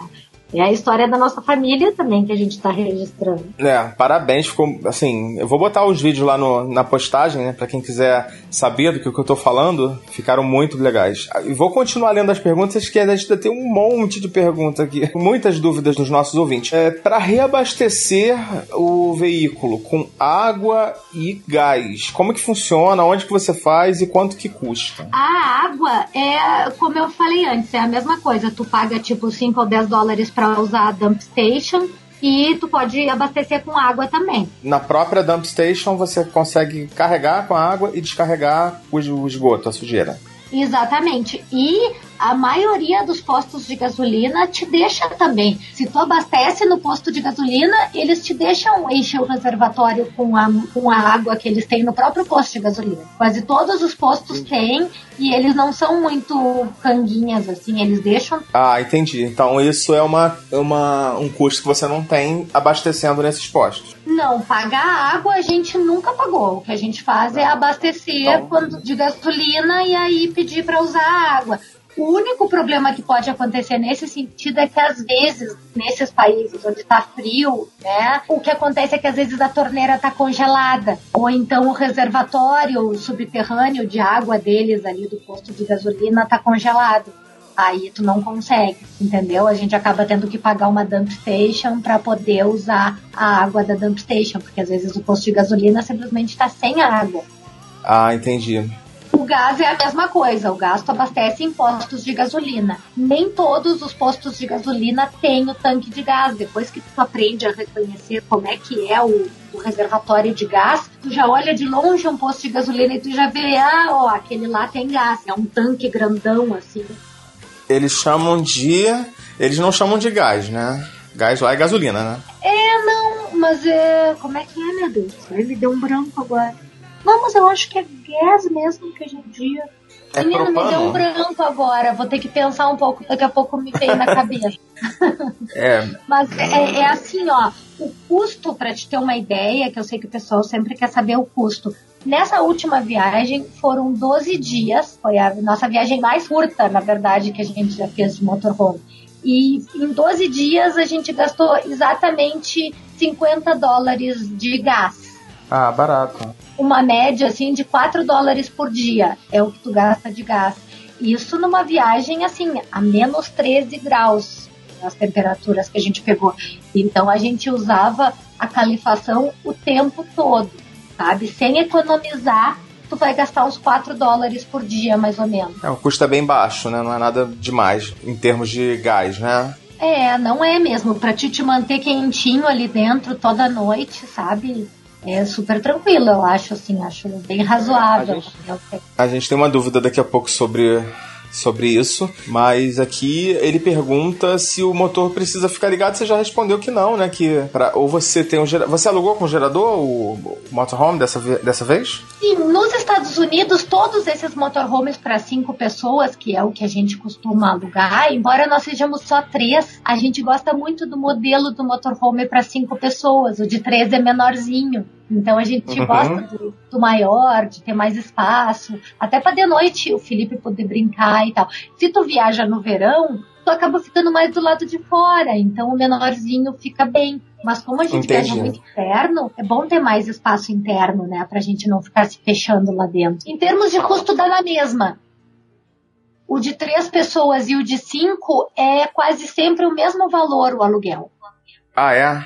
É a história da nossa família também que a gente está registrando. É, parabéns. Ficou assim. Eu vou botar os vídeos lá no, na postagem, né? Pra quem quiser saber do que, que eu tô falando. Ficaram muito legais. E vou continuar lendo as perguntas, que a gente ainda tem um monte de perguntas aqui. Muitas dúvidas dos nossos ouvintes. É, para reabastecer o veículo com água e gás, como que funciona? Onde que você faz e quanto que custa? A água é, como eu falei antes, é a mesma coisa. Tu paga tipo 5 ou 10 dólares para usar a dump station e tu pode abastecer com água também. Na própria dump station você consegue carregar com a água e descarregar o esgoto, a sujeira. Exatamente. E a maioria dos postos de gasolina te deixa também. Se tu abastece no posto de gasolina, eles te deixam encher o reservatório com a, com a água que eles têm no próprio posto de gasolina. Quase todos os postos têm e eles não são muito canguinhas, assim, eles deixam. Ah, entendi. Então isso é uma, uma, um custo que você não tem abastecendo nesses postos. Não, pagar água a gente nunca pagou. O que a gente faz é abastecer então, quando, de gasolina e aí pedir para usar água. O único problema que pode acontecer nesse sentido é que às vezes, nesses países onde está frio, né, o que acontece é que às vezes a torneira está congelada, ou então o reservatório subterrâneo de água deles ali do posto de gasolina está congelado. Aí tu não consegue, entendeu? A gente acaba tendo que pagar uma dump station para poder usar a água da dump station, porque às vezes o posto de gasolina simplesmente está sem água. Ah, entendi. O gás é a mesma coisa, o gás tu abastece em postos de gasolina. Nem todos os postos de gasolina têm o tanque de gás. Depois que tu aprende a reconhecer como é que é o, o reservatório de gás, tu já olha de longe um posto de gasolina e tu já vê, ah, ó, aquele lá tem gás. É um tanque grandão, assim. Eles chamam de. Eles não chamam de gás, né? Gás lá é gasolina, né? É, não, mas é. Como é que é, meu Deus? Ele deu um branco agora. Não, mas eu acho que é gás mesmo que hoje em dia. É Menina, propano. me deu um branco agora. Vou ter que pensar um pouco, daqui a pouco me vem na cabeça. é. Mas é, é, assim, ó. O custo, para te ter uma ideia, que eu sei que o pessoal sempre quer saber o custo. Nessa última viagem foram 12 dias, foi a nossa viagem mais curta, na verdade, que a gente já fez de motorhome. E em 12 dias a gente gastou exatamente 50 dólares de gás. Ah, barato. Uma média assim de 4 dólares por dia é o que tu gasta de gás. Isso numa viagem assim, a menos 13 graus, as temperaturas que a gente pegou. Então a gente usava a califação o tempo todo, sabe? Sem economizar, tu vai gastar uns 4 dólares por dia, mais ou menos. É, o custo é bem baixo, né? Não é nada demais em termos de gás, né? É, não é mesmo. Pra te, te manter quentinho ali dentro toda noite, sabe? É super tranquilo, eu acho, assim, acho bem razoável. A gente, a gente tem uma dúvida daqui a pouco sobre sobre isso, mas aqui ele pergunta se o motor precisa ficar ligado. Você já respondeu que não, né? Que pra, ou você tem um gerador. Você alugou com gerador o, o motorhome dessa, dessa vez? Sim, nos Estados Unidos, todos esses motorhomes para cinco pessoas, que é o que a gente costuma alugar, embora nós sejamos só três, a gente gosta muito do modelo do motorhome para cinco pessoas. O de três é menorzinho. Então a gente uhum. gosta do, do, maior, de ter mais espaço, até para de noite o Felipe poder brincar e tal. Se tu viaja no verão, tu acaba ficando mais do lado de fora, então o menorzinho fica bem. Mas como a gente Entendi. viaja muito interno, é bom ter mais espaço interno, né? Pra gente não ficar se fechando lá dentro. Em termos de custo, dá na mesma. O de três pessoas e o de cinco é quase sempre o mesmo valor o aluguel. Ah, é?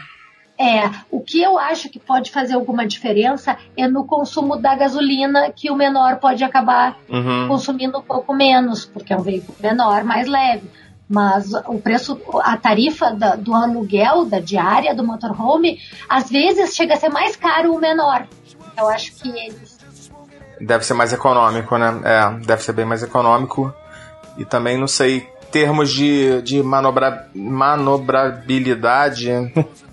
É, o que eu acho que pode fazer alguma diferença é no consumo da gasolina, que o menor pode acabar uhum. consumindo um pouco menos, porque é um veículo menor, mais leve. Mas o preço, a tarifa da, do aluguel, da diária do motorhome, às vezes chega a ser mais caro o menor. Eu acho que eles. Deve ser mais econômico, né? É, deve ser bem mais econômico. E também, não sei, termos de, de manobra, manobrabilidade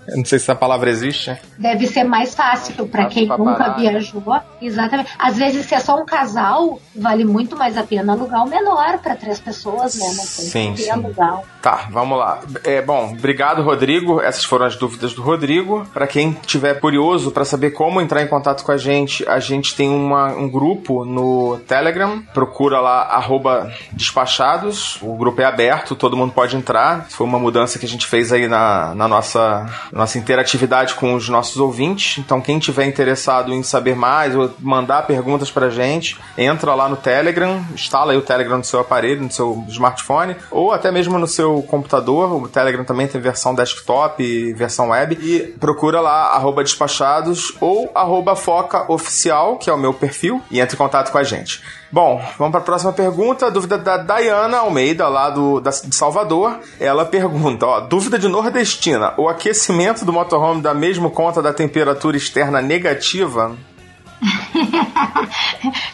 Eu não sei se essa palavra existe. Deve ser mais fácil para quem nunca parar. viajou. Exatamente. Às vezes, se é só um casal, vale muito mais a pena alugar o menor para três pessoas, né? Não tem sim, que sim. alugar. Tá, vamos lá. É, bom, obrigado, Rodrigo. Essas foram as dúvidas do Rodrigo. Para quem tiver curioso para saber como entrar em contato com a gente, a gente tem uma, um grupo no Telegram. Procura lá, despachados. O grupo é aberto, todo mundo pode entrar. Foi uma mudança que a gente fez aí na, na nossa, nossa interatividade com os nossos ouvintes. Então, quem tiver interessado em saber mais ou mandar perguntas pra gente, entra lá no Telegram, instala aí o Telegram no seu aparelho, no seu smartphone, ou até mesmo no seu computador. O Telegram também tem versão desktop e versão web. E procura lá, arroba despachados ou arroba foca oficial, que é o meu perfil, e entre em contato com a gente. Bom, vamos para a próxima pergunta. Dúvida da Dayana Almeida, lá do, da, de Salvador. Ela pergunta: ó, dúvida de nordestina: o aquecimento do motorhome dá mesmo conta da temperatura externa negativa?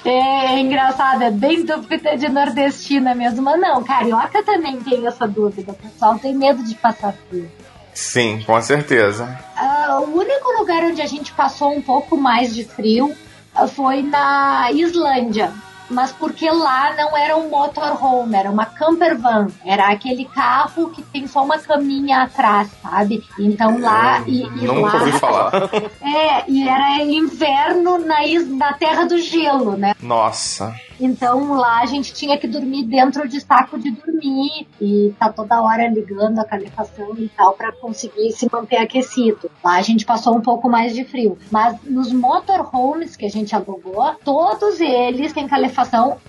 É, engraçado, é bem dúvida de nordestina mesmo. Mas não, carioca também tem essa dúvida. O pessoal tem medo de passar frio. Sim, com certeza. Uh, o único lugar onde a gente passou um pouco mais de frio uh, foi na Islândia mas porque lá não era um motorhome, era uma camper van. Era aquele carro que tem só uma caminha atrás, sabe? Então lá. e, e nunca lá, ouvi falar. É, e era inverno na, na terra do gelo, né? Nossa. Então lá a gente tinha que dormir dentro de saco de dormir e tá toda hora ligando a calefação e tal para conseguir se manter aquecido. Lá a gente passou um pouco mais de frio, mas nos motorhomes que a gente alugou, todos eles têm calefação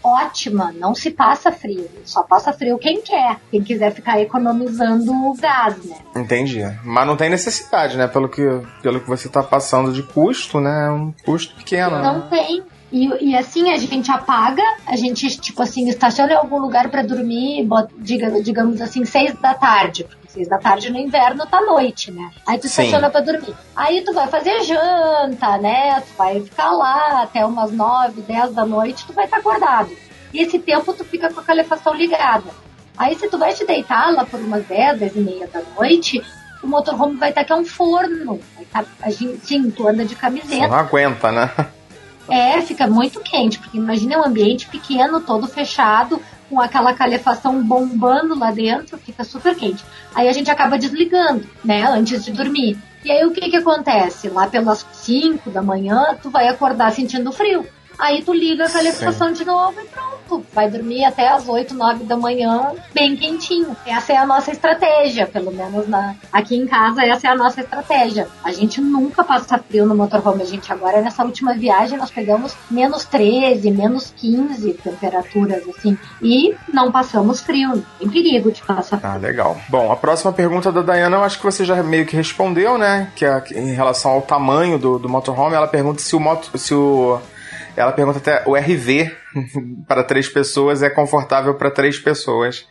ótima, não se passa frio, só passa frio quem quer, quem quiser ficar economizando o gás, né? Entendi. Mas não tem necessidade, né? Pelo que, pelo que você tá passando de custo, né? É um custo pequeno. Não né? tem. E, e, assim a gente apaga, a gente, tipo assim, estaciona em algum lugar para dormir, bota, diga, digamos assim, seis da tarde. Seis da tarde no inverno tá noite, né? Aí tu estaciona pra dormir. Aí tu vai fazer janta, né? Tu vai ficar lá até umas nove, dez da noite, tu vai estar tá acordado. E esse tempo tu fica com a calefação ligada. Aí se tu vai te deitar lá por umas dez, dez e meia da noite, o motorhome vai estar tá que é um forno. Vai tá, a gente, sim, tu anda de camiseta. Não aguenta, né? É, fica muito quente, porque imagina um ambiente pequeno, todo fechado, com aquela calefação bombando lá dentro, fica super quente. Aí a gente acaba desligando, né, antes de dormir. E aí o que que acontece? Lá pelas 5 da manhã, tu vai acordar sentindo frio. Aí tu liga a calefação de novo e pronto. Vai dormir até as 8, 9 da manhã, bem quentinho. Essa é a nossa estratégia, pelo menos na, aqui em casa, essa é a nossa estratégia. A gente nunca passa frio no motorhome. A gente agora, nessa última viagem, nós pegamos menos 13, menos 15 temperaturas, assim. E não passamos frio. Tem perigo de passar frio. Ah, legal. Bom, a próxima pergunta da Dayana, eu acho que você já meio que respondeu, né? Que é em relação ao tamanho do, do motorhome, ela pergunta se o moto. Se o ela pergunta até o RV para três pessoas é confortável para três pessoas.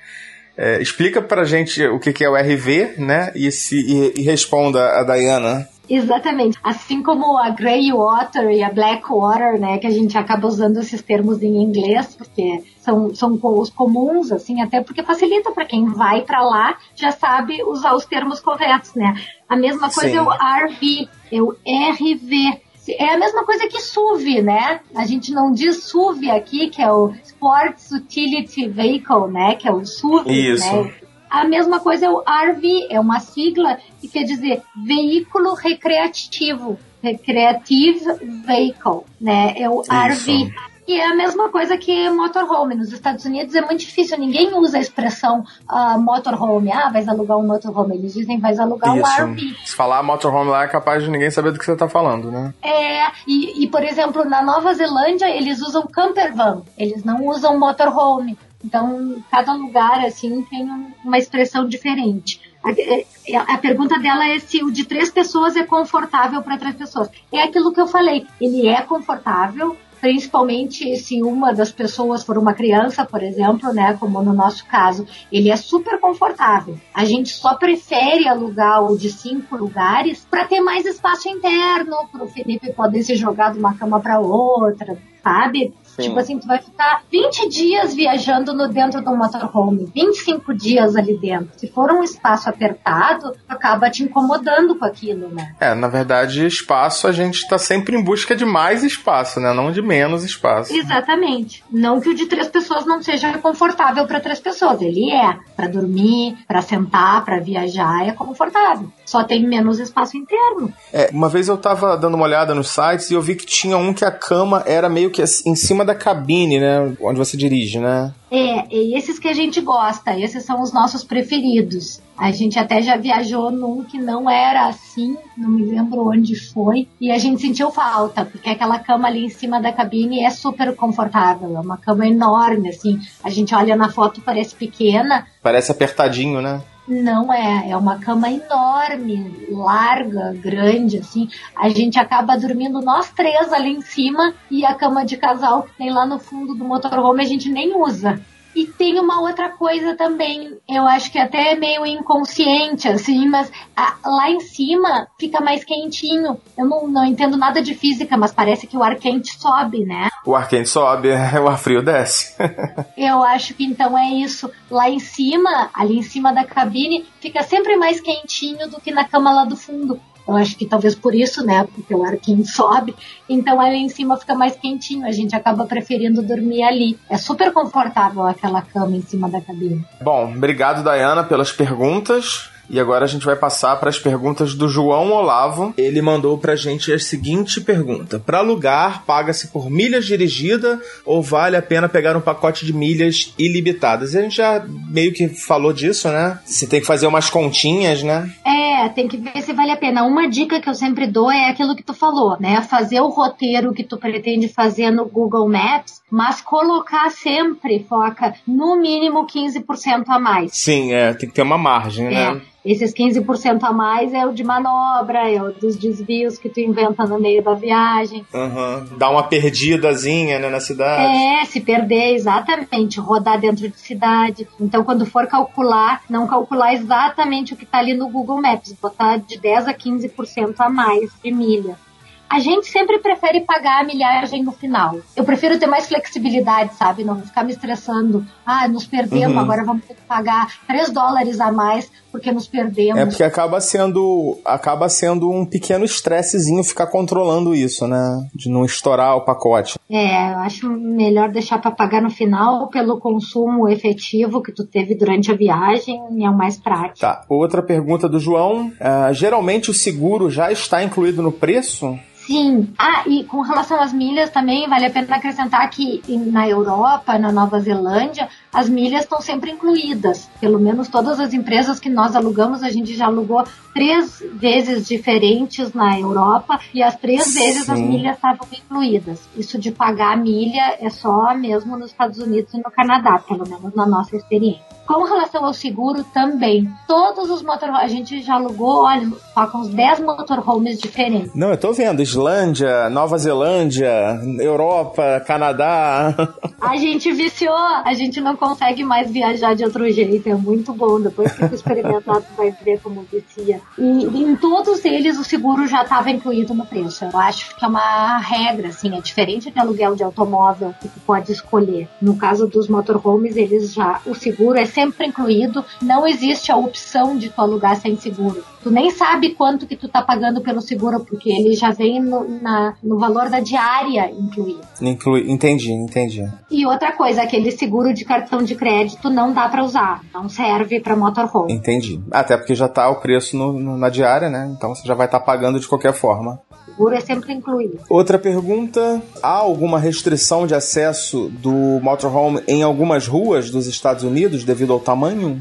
É, explica pra gente o que, que é o RV, né? E, se, e, e responda a Dayana. Exatamente. Assim como a Grey Water e a Black Water, né, que a gente acaba usando esses termos em inglês, porque são, são os comuns, assim, até porque facilita para quem vai para lá, já sabe usar os termos corretos, né? A mesma coisa Sim. é o RV, é o RV, é a mesma coisa que SUV, né? A gente não diz SUV aqui, que é o Sports Utility Vehicle, né? Que é o SUV, Isso. né? A mesma coisa é o RV, é uma sigla que quer dizer veículo recreativo, Recreative Vehicle, né? É o Isso. RV. E é a mesma coisa que motorhome. Nos Estados Unidos é muito difícil, ninguém usa a expressão uh, motorhome. Ah, vais alugar um motorhome. Eles dizem vais alugar Isso. um RV. Se falar motorhome lá é capaz de ninguém saber do que você está falando, né? É, e, e por exemplo, na Nova Zelândia eles usam camper van, eles não usam motorhome. Então, cada lugar, assim, tem uma expressão diferente. A, é, a, pergunta dela é se o de três pessoas é confortável para três pessoas. É aquilo que eu falei. Ele é confortável, principalmente se uma das pessoas for uma criança, por exemplo, né, como no nosso caso, ele é super confortável. A gente só prefere alugar o de cinco lugares para ter mais espaço interno, para o Felipe poder se jogar de uma cama para outra, sabe? Sim. Tipo assim, tu vai ficar 20 dias viajando no dentro do motorhome, 25 dias ali dentro. Se for um espaço apertado, acaba te incomodando com aquilo, né? É, na verdade, espaço a gente tá sempre em busca de mais espaço, né? Não de menos espaço. Exatamente. Não que o de três pessoas não seja confortável para três pessoas. Ele é. Para dormir, para sentar, para viajar, é confortável. Só tem menos espaço interno. É, uma vez eu tava dando uma olhada nos sites e eu vi que tinha um que a cama era meio que em cima da cabine, né? Onde você dirige, né? É, e esses que a gente gosta, esses são os nossos preferidos. A gente até já viajou num que não era assim, não me lembro onde foi, e a gente sentiu falta, porque aquela cama ali em cima da cabine é super confortável, é uma cama enorme, assim. A gente olha na foto, parece pequena. Parece apertadinho, né? Não é, é uma cama enorme, larga, grande, assim. A gente acaba dormindo nós três ali em cima e a cama de casal que tem lá no fundo do motorhome a gente nem usa. E tem uma outra coisa também, eu acho que até é meio inconsciente, assim, mas a, lá em cima fica mais quentinho. Eu não, não entendo nada de física, mas parece que o ar quente sobe, né? O ar quente sobe, o ar frio desce. eu acho que então é isso. Lá em cima, ali em cima da cabine, fica sempre mais quentinho do que na cama lá do fundo. Eu acho que talvez por isso, né? Porque o ar quente sobe, então ali em cima fica mais quentinho. A gente acaba preferindo dormir ali. É super confortável aquela cama em cima da cabine. Bom, obrigado, Dayana, pelas perguntas. E agora a gente vai passar para as perguntas do João Olavo. Ele mandou para a gente a seguinte pergunta: Para alugar, paga-se por milhas dirigidas ou vale a pena pegar um pacote de milhas ilimitadas? E a gente já meio que falou disso, né? Você tem que fazer umas continhas, né? É, tem que ver se vale a pena. Uma dica que eu sempre dou é aquilo que tu falou, né? Fazer o roteiro que tu pretende fazer no Google Maps, mas colocar sempre, foca, no mínimo 15% a mais. Sim, é, tem que ter uma margem, é. né? Esses 15% a mais é o de manobra, é o dos desvios que tu inventa no meio da viagem. Uhum. Dá uma perdidazinha né, na cidade. É, se perder, exatamente. Rodar dentro de cidade. Então, quando for calcular, não calcular exatamente o que está ali no Google Maps, botar de 10 a 15% a mais de milha. A gente sempre prefere pagar a milhagem no final. Eu prefiro ter mais flexibilidade, sabe? Não ficar me estressando. Ah, nos perdemos, uhum. agora vamos ter que pagar 3 dólares a mais porque nos perdemos. É porque acaba sendo, acaba sendo um pequeno estressezinho ficar controlando isso, né? De não estourar o pacote. É, eu acho melhor deixar para pagar no final pelo consumo efetivo que tu teve durante a viagem, é o mais prático. Tá. Outra pergunta do João. Uh, geralmente o seguro já está incluído no preço? Sim. Ah, e com relação às milhas também, vale a pena acrescentar que na Europa, na Nova Zelândia, as milhas estão sempre incluídas. Pelo menos todas as empresas que nós alugamos, a gente já alugou três vezes diferentes na Europa e as três Sim. vezes as milhas estavam incluídas. Isso de pagar a milha é só mesmo nos Estados Unidos e no Canadá, pelo menos na nossa experiência. Com relação ao seguro também, todos os motorhomes, a gente já alugou, olha, com uns 10 motorhomes diferentes. Não, eu tô vendo, Islândia, Nova Zelândia, Europa, Canadá. A gente viciou, a gente não consegue mais viajar de outro jeito, é muito bom, depois que experimentar tu vai ver como vicia. E em todos eles o seguro já estava incluído no preço, eu acho que é uma regra, assim, é diferente de aluguel de automóvel que tu pode escolher. No caso dos motorhomes, eles já, o seguro é sempre incluído, não existe a opção de tu alugar sem seguro. Tu nem sabe quanto que tu tá pagando pelo seguro, porque ele já vem no, na, no valor da diária incluído. Inclui, entendi, entendi. E outra coisa, aquele seguro de cartão de crédito não dá para usar, não serve para motorhome. Entendi. Até porque já tá o preço no, no, na diária, né? Então você já vai estar tá pagando de qualquer forma seguro é sempre incluído. Outra pergunta: há alguma restrição de acesso do motorhome em algumas ruas dos Estados Unidos devido ao tamanho?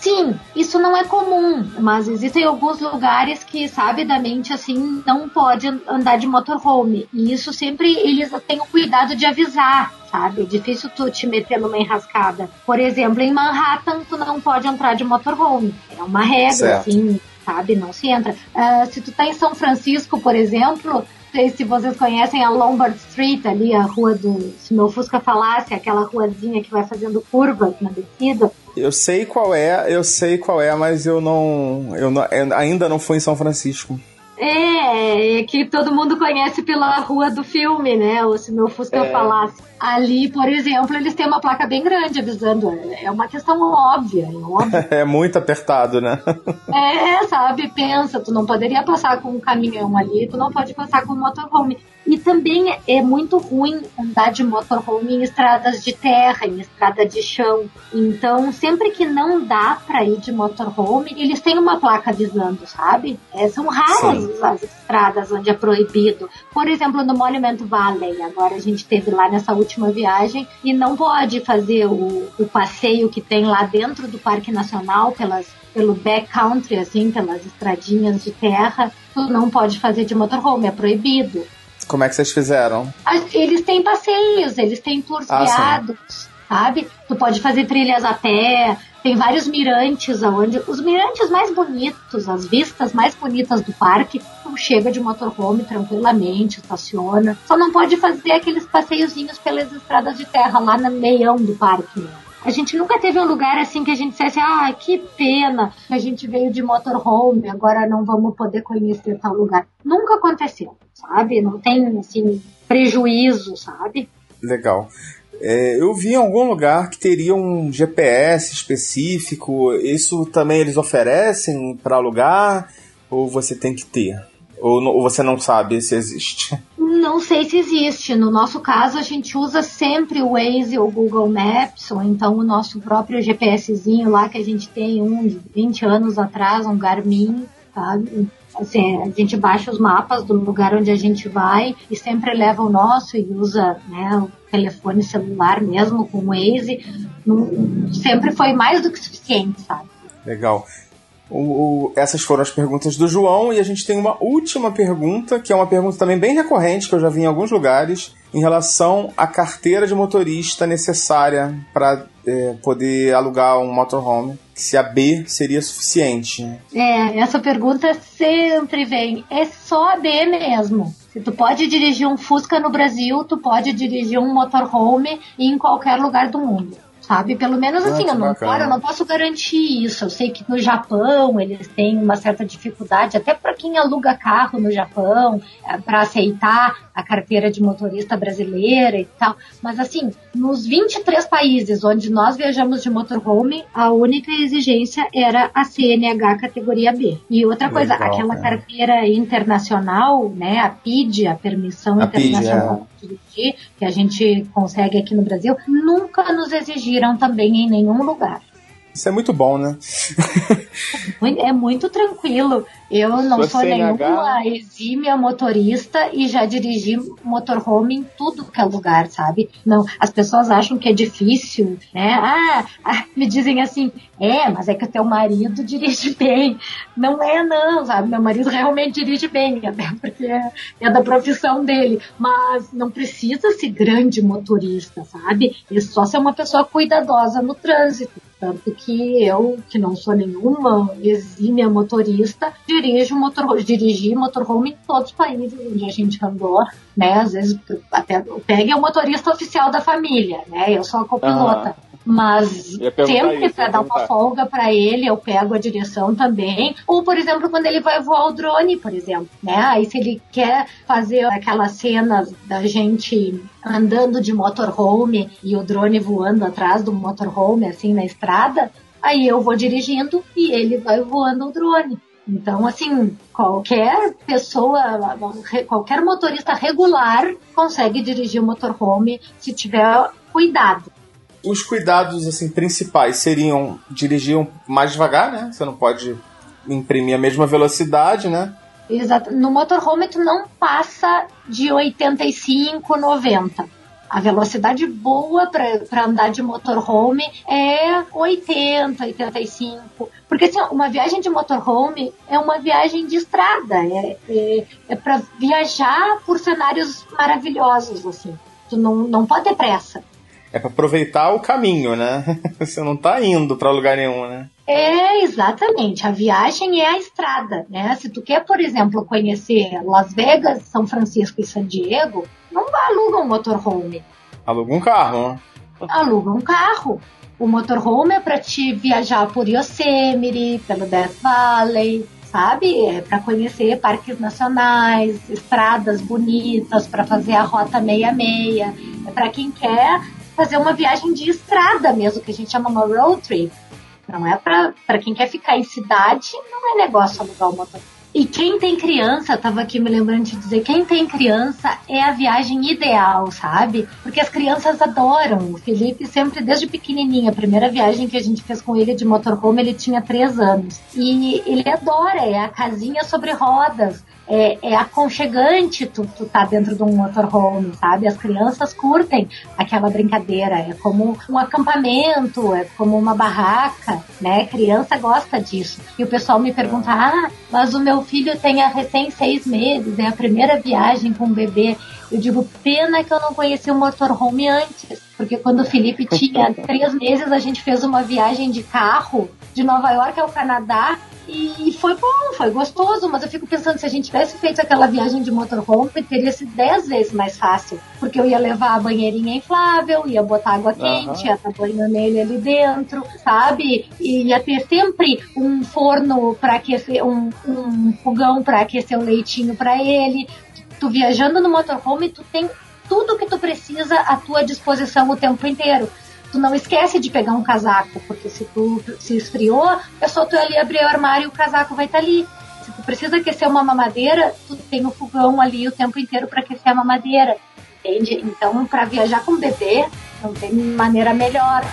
Sim, isso não é comum, mas existem alguns lugares que, sabidamente, assim, não pode andar de motorhome. E isso sempre eles têm o cuidado de avisar, sabe? É difícil tu te meter numa enrascada. Por exemplo, em Manhattan, tu não pode entrar de motorhome. É uma regra, certo. assim, sabe? Não se entra. Uh, se tu tá em São Francisco, por exemplo, sei se vocês conhecem a Lombard Street, ali a rua do. Se meu Fusca falasse, aquela ruazinha que vai fazendo curvas na descida. Eu sei qual é, eu sei qual é, mas eu não. Eu, não, eu ainda não fui em São Francisco. É, é que todo mundo conhece pela rua do filme, né? Ou se meu Fusca é. falasse. Ali, por exemplo, eles têm uma placa bem grande avisando. É uma questão óbvia, é óbvio. É muito apertado, né? É, sabe? Pensa, tu não poderia passar com um caminhão ali, tu não pode passar com um motorhome. E também é muito ruim andar de motorhome em estradas de terra, em estrada de chão. Então, sempre que não dá para ir de motorhome, eles têm uma placa avisando, sabe? É, são raras Sim. as estradas onde é proibido. Por exemplo, no Monument Valley, agora a gente teve lá nessa última viagem e não pode fazer o, o passeio que tem lá dentro do Parque Nacional pelas pelo backcountry, assim, pelas estradinhas de terra, tu não pode fazer de motorhome, é proibido. Como é que vocês fizeram? Eles têm passeios, eles têm tours ah, guiados, sabe? Tu pode fazer trilhas a pé, tem vários mirantes aonde os mirantes mais bonitos, as vistas mais bonitas do parque, tu chega de motorhome tranquilamente, estaciona. Só não pode fazer aqueles passeiozinhos pelas estradas de terra lá no meião do parque. Né? A gente nunca teve um lugar assim que a gente dissesse, ah, que pena a gente veio de motorhome, agora não vamos poder conhecer tal lugar. Nunca aconteceu, sabe? Não tem, assim, prejuízo, sabe? Legal. É, eu vi em algum lugar que teria um GPS específico. Isso também eles oferecem para alugar? Ou você tem que ter? Ou, ou você não sabe se existe? Não sei se existe. No nosso caso, a gente usa sempre o Waze ou Google Maps, ou então o nosso próprio GPSzinho lá que a gente tem uns 20 anos atrás, um Garmin, sabe? Assim, a gente baixa os mapas do lugar onde a gente vai e sempre leva o nosso e usa né, o telefone celular mesmo com o Waze. sempre foi mais do que suficiente, sabe? Legal. O, o, essas foram as perguntas do João e a gente tem uma última pergunta, que é uma pergunta também bem recorrente, que eu já vi em alguns lugares, em relação à carteira de motorista necessária para é, poder alugar um motorhome. Se a B seria suficiente. É, essa pergunta sempre vem. É só a B mesmo. Se tu pode dirigir um Fusca no Brasil, tu pode dirigir um motorhome em qualquer lugar do mundo sabe? Pelo menos assim, ah, eu não, claro, eu não posso garantir isso. Eu sei que no Japão eles têm uma certa dificuldade, até para quem aluga carro no Japão, é, para aceitar a carteira de motorista brasileira e tal. Mas assim, nos 23 países onde nós viajamos de motorhome, a única exigência era a CNH categoria B. E outra coisa, Legal, aquela cara. carteira internacional, né, a PID, a permissão a internacional PID, é. Que a gente consegue aqui no Brasil, nunca nos exigiram também em nenhum lugar. Isso é muito bom, né? é muito tranquilo. Eu não sou CNH... nenhuma exímia motorista e já dirigi motorhome em tudo que é lugar, sabe? Não, as pessoas acham que é difícil, né? Ah, ah, me dizem assim, é, mas é que o teu marido dirige bem. Não é não, sabe? Meu marido realmente dirige bem, até porque é, é da profissão dele. Mas não precisa ser grande motorista, sabe? E só ser uma pessoa cuidadosa no trânsito. Tanto que eu, que não sou nenhuma exímia motorista, dirijo motor, dirigi motorhome em todos os países onde a gente andou, né? Às vezes até o PEG é o motorista oficial da família, né? Eu sou a copilota. Uhum. Mas sempre para dar uma folga para ele, eu pego a direção também. Ou, por exemplo, quando ele vai voar o drone, por exemplo, né? Aí se ele quer fazer aquela cena da gente andando de motorhome e o drone voando atrás do motorhome, assim, na estrada, aí eu vou dirigindo e ele vai voando o drone. Então, assim, qualquer pessoa, qualquer motorista regular consegue dirigir o motorhome se tiver cuidado. Os cuidados assim principais seriam dirigir mais devagar, né? Você não pode imprimir a mesma velocidade, né? Exato. No motorhome tu não passa de 85, 90 a velocidade boa para andar de motorhome é 80, 85. Porque assim, uma viagem de motorhome é uma viagem de estrada, é, é, é para viajar por cenários maravilhosos, assim. Tu não, não pode ter pressa. É para aproveitar o caminho, né? Você não tá indo para lugar nenhum, né? É, exatamente. A viagem é a estrada, né? Se tu quer, por exemplo, conhecer Las Vegas, São Francisco e San Diego, não aluga um motorhome. Aluga um carro, né? Aluga um carro. O motorhome é para te viajar por Yosemite, pelo Death Valley, sabe? É para conhecer parques nacionais, estradas bonitas, para fazer a rota 66. É para quem quer fazer uma viagem de estrada mesmo, que a gente chama uma road trip. Não é para quem quer ficar em cidade, não é negócio alugar o motor. E quem tem criança, tava aqui me lembrando de dizer, quem tem criança é a viagem ideal, sabe? Porque as crianças adoram. O Felipe sempre, desde pequenininho, a primeira viagem que a gente fez com ele de motorhome, ele tinha três anos. E ele adora, é a casinha sobre rodas é, é aconchegante tu, tu tá dentro de um motorhome, sabe? As crianças curtem aquela brincadeira, é como um acampamento, é como uma barraca, né? Criança gosta disso. E o pessoal me pergunta, ah, mas o meu filho tem a recém seis meses, é a primeira viagem com o bebê. Eu digo, pena que eu não conheci o motorhome antes, porque quando o Felipe tinha três meses, a gente fez uma viagem de carro de Nova York ao Canadá e foi bom, foi gostoso, mas eu fico pensando, se a gente tivesse feito aquela viagem de motorhome, teria sido dez vezes mais fácil. Porque eu ia levar a banheirinha inflável, ia botar água quente, uhum. ia estar banho nele ali dentro, sabe? E ia ter sempre um forno para aquecer, um, um fogão para aquecer o leitinho para ele. Tu viajando no motorhome, tu tem tudo que tu precisa à tua disposição o tempo inteiro tu não esquece de pegar um casaco, porque se tu se esfriou, é só tu ali abrir o armário e o casaco vai estar tá ali. Se tu precisa aquecer uma mamadeira, tu tem o fogão ali o tempo inteiro para aquecer a mamadeira. Entende? Então, para viajar com bebê, não tem maneira melhor.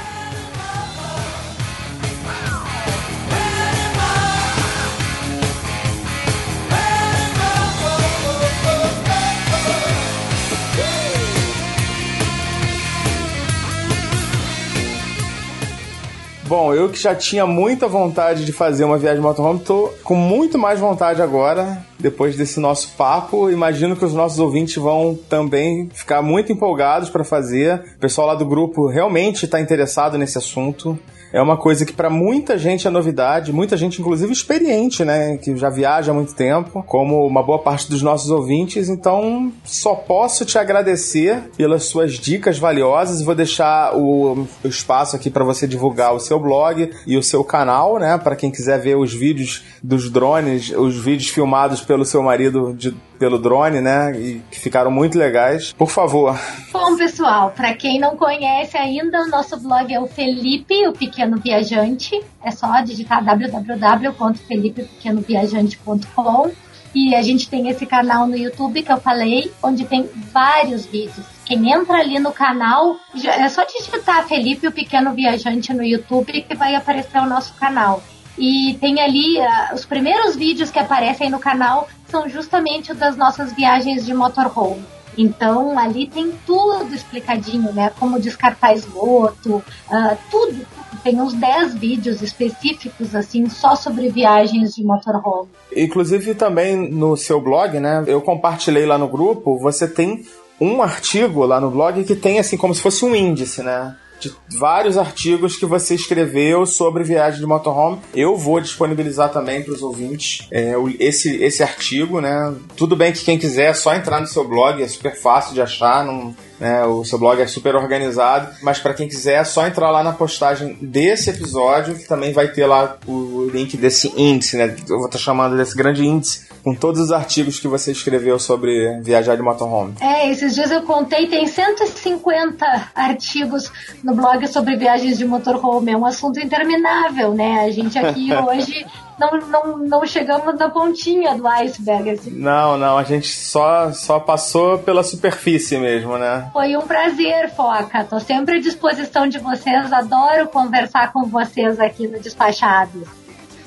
Bom, eu que já tinha muita vontade de fazer uma viagem de motorhome, tô com muito mais vontade agora, depois desse nosso papo. Imagino que os nossos ouvintes vão também ficar muito empolgados para fazer. O pessoal lá do grupo realmente está interessado nesse assunto é uma coisa que para muita gente é novidade, muita gente inclusive experiente, né, que já viaja há muito tempo, como uma boa parte dos nossos ouvintes, então só posso te agradecer pelas suas dicas valiosas, vou deixar o, espaço aqui para você divulgar o seu blog e o seu canal, né, para quem quiser ver os vídeos dos drones, os vídeos filmados pelo seu marido de, pelo drone, né? E que ficaram muito legais. Por favor. Bom, pessoal, para quem não conhece ainda, o nosso blog é o Felipe, o Pequeno Viajante. É só digitar www.felipepequenoviajante.com e a gente tem esse canal no YouTube que eu falei, onde tem vários vídeos. Quem entra ali no canal, é só digitar Felipe o Pequeno Viajante no YouTube que vai aparecer o nosso canal. E tem ali uh, os primeiros vídeos que aparecem no canal são justamente das nossas viagens de motorhome. Então ali tem tudo explicadinho, né? Como descartar esgoto, uh, tudo. Tem uns 10 vídeos específicos, assim, só sobre viagens de motorhome. Inclusive também no seu blog, né? Eu compartilhei lá no grupo, você tem um artigo lá no blog que tem assim como se fosse um índice, né? De vários artigos que você escreveu sobre viagem de motorhome. Eu vou disponibilizar também para os ouvintes é, esse, esse artigo, né? Tudo bem que quem quiser é só entrar no seu blog, é super fácil de achar, não, né? O seu blog é super organizado, mas para quem quiser é só entrar lá na postagem desse episódio, que também vai ter lá o link desse índice, né? Eu vou estar chamando desse grande índice com todos os artigos que você escreveu sobre viajar de motorhome. É, esses dias eu contei, tem 150 artigos no blog sobre viagens de motorhome. É um assunto interminável, né? A gente aqui hoje não, não, não chegamos na pontinha do iceberg. Assim. Não, não, a gente só, só passou pela superfície mesmo, né? Foi um prazer, Foca. Tô sempre à disposição de vocês. Adoro conversar com vocês aqui no Despachado.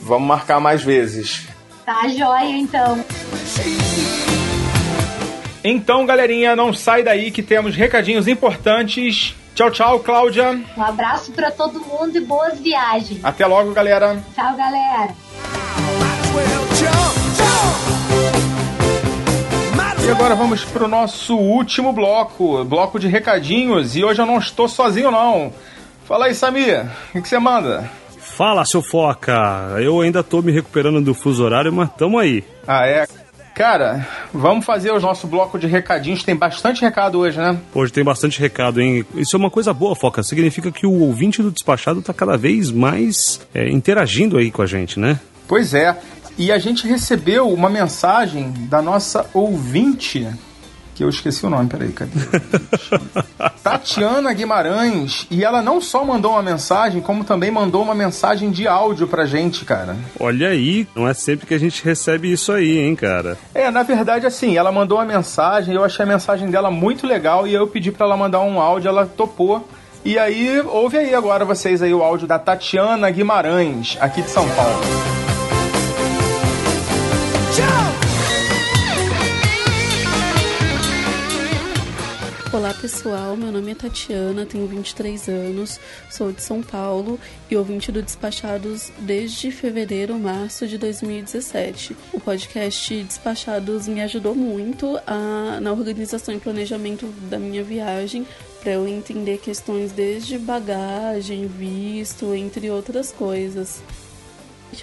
Vamos marcar mais vezes. Tá joia, então. Então, galerinha, não sai daí que temos recadinhos importantes. Tchau, tchau, Cláudia. Um abraço para todo mundo e boas viagens. Até logo, galera. Tchau, galera. E agora vamos para o nosso último bloco, bloco de recadinhos. E hoje eu não estou sozinho, não. Fala aí, Samir, o que você manda? Fala, seu foca. Eu ainda tô me recuperando do fuso horário, mas tamo aí. Ah, é? Cara, vamos fazer o nosso bloco de recadinhos. Tem bastante recado hoje, né? Hoje tem bastante recado, hein? Isso é uma coisa boa, Foca. Significa que o ouvinte do despachado tá cada vez mais é, interagindo aí com a gente, né? Pois é. E a gente recebeu uma mensagem da nossa ouvinte, que eu esqueci o nome, peraí, cadê? Tatiana Guimarães. E ela não só mandou uma mensagem, como também mandou uma mensagem de áudio pra gente, cara. Olha aí, não é sempre que a gente recebe isso aí, hein, cara. É, na verdade, assim, ela mandou uma mensagem, eu achei a mensagem dela muito legal e eu pedi pra ela mandar um áudio, ela topou. E aí, ouve aí agora vocês aí o áudio da Tatiana Guimarães, aqui de São Paulo. Olá pessoal, meu nome é Tatiana, tenho 23 anos, sou de São Paulo e ouvinte do Despachados desde fevereiro, março de 2017. O podcast Despachados me ajudou muito a, na organização e planejamento da minha viagem, para eu entender questões desde bagagem, visto, entre outras coisas.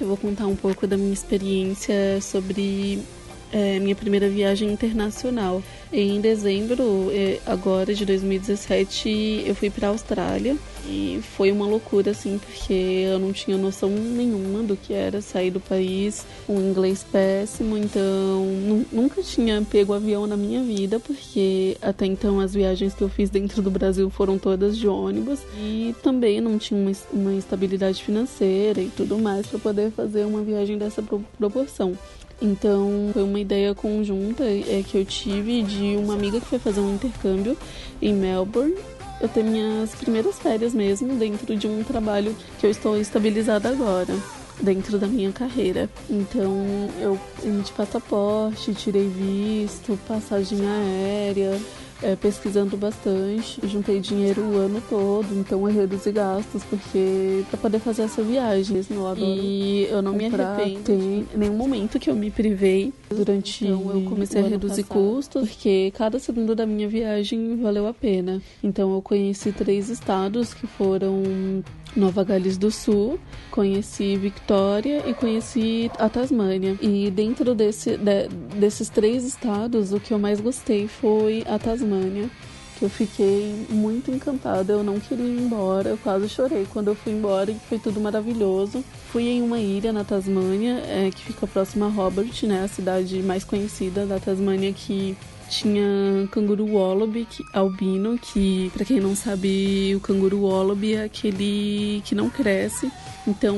Eu vou contar um pouco da minha experiência sobre é, minha primeira viagem internacional. Em dezembro, é, agora de 2017, eu fui para a Austrália e foi uma loucura, assim, porque eu não tinha noção nenhuma do que era sair do país, um inglês péssimo, então nunca tinha pego avião na minha vida, porque até então as viagens que eu fiz dentro do Brasil foram todas de ônibus e também não tinha uma, uma estabilidade financeira e tudo mais para poder fazer uma viagem dessa proporção. Então foi uma ideia conjunta é, que eu tive de uma amiga que foi fazer um intercâmbio em Melbourne. Eu tenho minhas primeiras férias mesmo dentro de um trabalho que eu estou estabilizada agora dentro da minha carreira. Então eu emiti passaporte, tirei visto, passagem aérea, é, pesquisando bastante, juntei dinheiro o ano todo, então eu reduzi gastos porque para poder fazer essa viagem. Eu e eu não me arrependo. Tem nenhum momento que eu me privei durante então eu comecei a reduzir passado. custos porque cada segundo da minha viagem valeu a pena. Então eu conheci três estados que foram Nova Gales do Sul, conheci Victoria e conheci a Tasmânia. E dentro desse, de, desses três estados, o que eu mais gostei foi a Tasmânia. Que eu fiquei muito encantada, eu não queria ir embora, eu quase chorei quando eu fui embora e foi tudo maravilhoso. Fui em uma ilha na Tasmânia, é, que fica próxima a Hobart, né, a cidade mais conhecida da Tasmânia, que tinha canguru wallaby que, albino, que para quem não sabe, o canguru wallaby é aquele que não cresce. Então,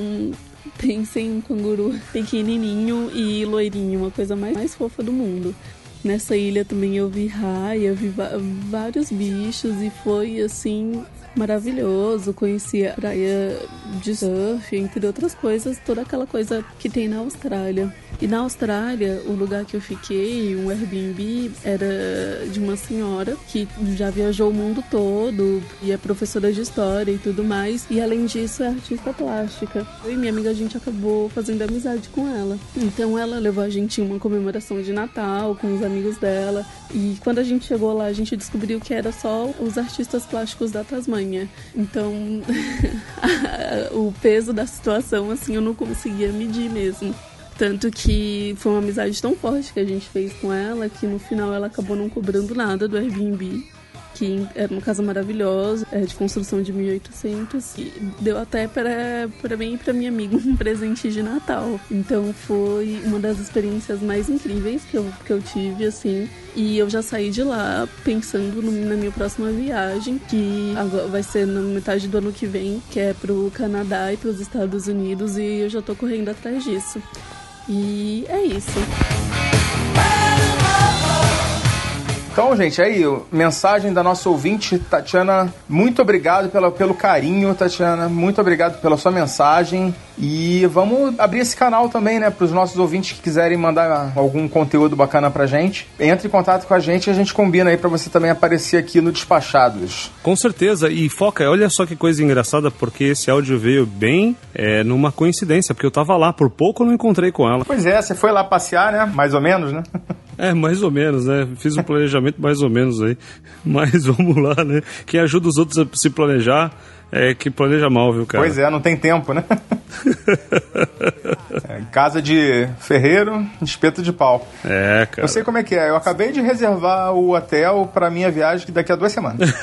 pensem em um canguru pequenininho e loirinho, uma coisa mais, mais fofa do mundo. Nessa ilha também eu vi raia, vi vários bichos e foi assim maravilhoso. Conheci a praia de surf, entre outras coisas, toda aquela coisa que tem na Austrália. E na Austrália, o lugar que eu fiquei, um Airbnb, era de uma senhora que já viajou o mundo todo e é professora de história e tudo mais. E além disso, é artista plástica. Eu e minha amiga, a gente acabou fazendo amizade com ela. Então ela levou a gente em uma comemoração de Natal com os amigos dela. E quando a gente chegou lá, a gente descobriu que era só os artistas plásticos da Tasmânia. Então, o peso da situação, assim, eu não conseguia medir mesmo. Tanto que foi uma amizade tão forte que a gente fez com ela que no final ela acabou não cobrando nada do Airbnb. Que era uma casa maravilhosa, é de construção de 1800 e deu até para mim e para minha amiga um presente de Natal. Então foi uma das experiências mais incríveis que eu, que eu tive, assim. E eu já saí de lá pensando no, na minha próxima viagem, que vai ser na metade do ano que vem, que é pro Canadá e pros Estados Unidos, e eu já tô correndo atrás disso. E é isso. Então, gente, aí, mensagem da nossa ouvinte, Tatiana. Muito obrigado pela, pelo carinho, Tatiana. Muito obrigado pela sua mensagem. E vamos abrir esse canal também, né, para os nossos ouvintes que quiserem mandar algum conteúdo bacana pra gente. Entre em contato com a gente e a gente combina aí para você também aparecer aqui no Despachados. Com certeza. E foca, olha só que coisa engraçada, porque esse áudio veio bem é, numa coincidência, porque eu tava lá, por pouco eu não encontrei com ela. Pois é, você foi lá passear, né? Mais ou menos, né? É, mais ou menos, né? Fiz um planejamento mais ou menos aí. Mas vamos lá, né? Quem ajuda os outros a se planejar é que planeja mal, viu, cara? Pois é, não tem tempo, né? é, casa de ferreiro, espeto de pau. É, cara. Eu sei como é que é. Eu acabei de reservar o hotel para minha viagem daqui a duas semanas.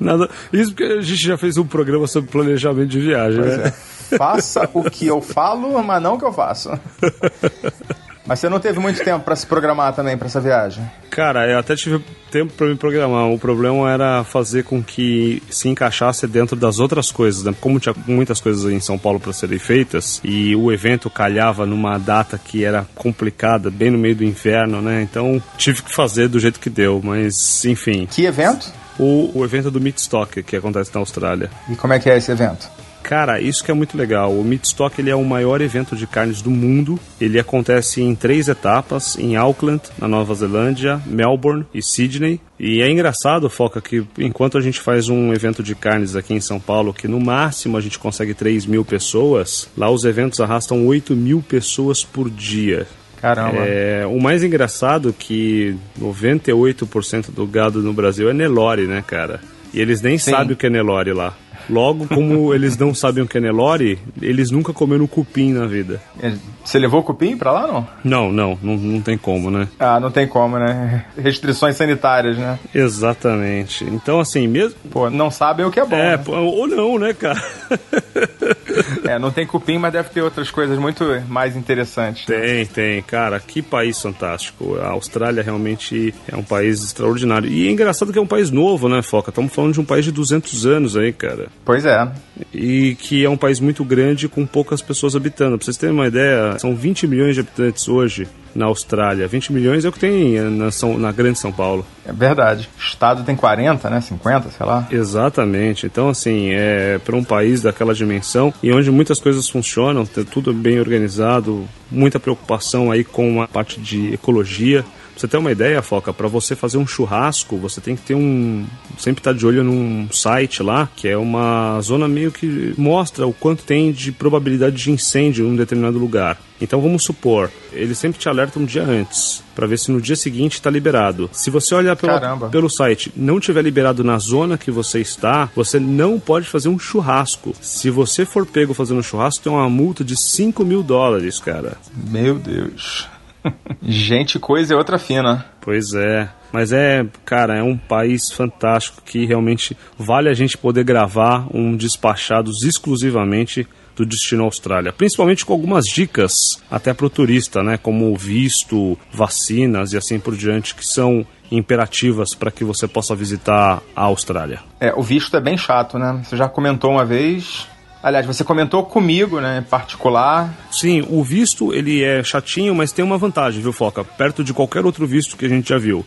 Nada. Isso porque a gente já fez um programa sobre planejamento de viagem, pois né? É. Faça o que eu falo, mas não o que eu faço. Mas você não teve muito tempo para se programar também para essa viagem? Cara, eu até tive tempo para me programar. O problema era fazer com que se encaixasse dentro das outras coisas, né? Como tinha muitas coisas em São Paulo para serem feitas e o evento calhava numa data que era complicada, bem no meio do inverno, né? Então tive que fazer do jeito que deu, mas enfim. Que evento? O, o evento do Meatstock, que acontece na Austrália. E como é que é esse evento? Cara, isso que é muito legal. O Meatstock ele é o maior evento de carnes do mundo. Ele acontece em três etapas: em Auckland, na Nova Zelândia, Melbourne e Sydney. E é engraçado, Foca, que enquanto a gente faz um evento de carnes aqui em São Paulo, que no máximo a gente consegue 3 mil pessoas, lá os eventos arrastam 8 mil pessoas por dia. Caramba. É, o mais engraçado é que 98% do gado no Brasil é Nelore, né, cara? E eles nem Sim. sabem o que é Nelore lá. Logo, como eles não sabem o que é Nelore, eles nunca comeram cupim na vida. Você levou o cupim pra lá, não? Não, não, não, não tem como, né? Ah, não tem como, né? Restrições sanitárias, né? Exatamente. Então, assim, mesmo. Pô, não sabem o que é bom. É, né? pô, ou não, né, cara? É, não tem cupim, mas deve ter outras coisas muito mais interessantes. né? Tem, tem, cara, que país fantástico. A Austrália realmente é um país extraordinário. E é engraçado que é um país novo, né, Foca? Estamos falando de um país de 200 anos aí, cara. Pois é. E que é um país muito grande com poucas pessoas habitando. Pra vocês terem uma ideia, são 20 milhões de habitantes hoje na Austrália. 20 milhões é o que tem na, São, na Grande São Paulo. É verdade. O estado tem 40, né? 50, sei lá. Exatamente. Então, assim, é para um país daquela dimensão e onde muitas coisas funcionam, tem tudo bem organizado, muita preocupação aí com a parte de ecologia. Pra você ter uma ideia, Foca, para você fazer um churrasco, você tem que ter um. Sempre estar de olho num site lá, que é uma zona meio que mostra o quanto tem de probabilidade de incêndio em um determinado lugar. Então vamos supor, ele sempre te alerta um dia antes, para ver se no dia seguinte está liberado. Se você olhar pelo site, não tiver liberado na zona que você está, você não pode fazer um churrasco. Se você for pego fazendo um churrasco, tem uma multa de 5 mil dólares, cara. Meu Deus. Gente, coisa é outra fina. Pois é. Mas é, cara, é um país fantástico que realmente vale a gente poder gravar um Despachados exclusivamente do Destino Austrália. Principalmente com algumas dicas até para o turista, né? Como visto, vacinas e assim por diante, que são imperativas para que você possa visitar a Austrália. É, o visto é bem chato, né? Você já comentou uma vez. Aliás, você comentou comigo, né? Em particular. Sim, o visto ele é chatinho, mas tem uma vantagem, viu, Foca? Perto de qualquer outro visto que a gente já viu.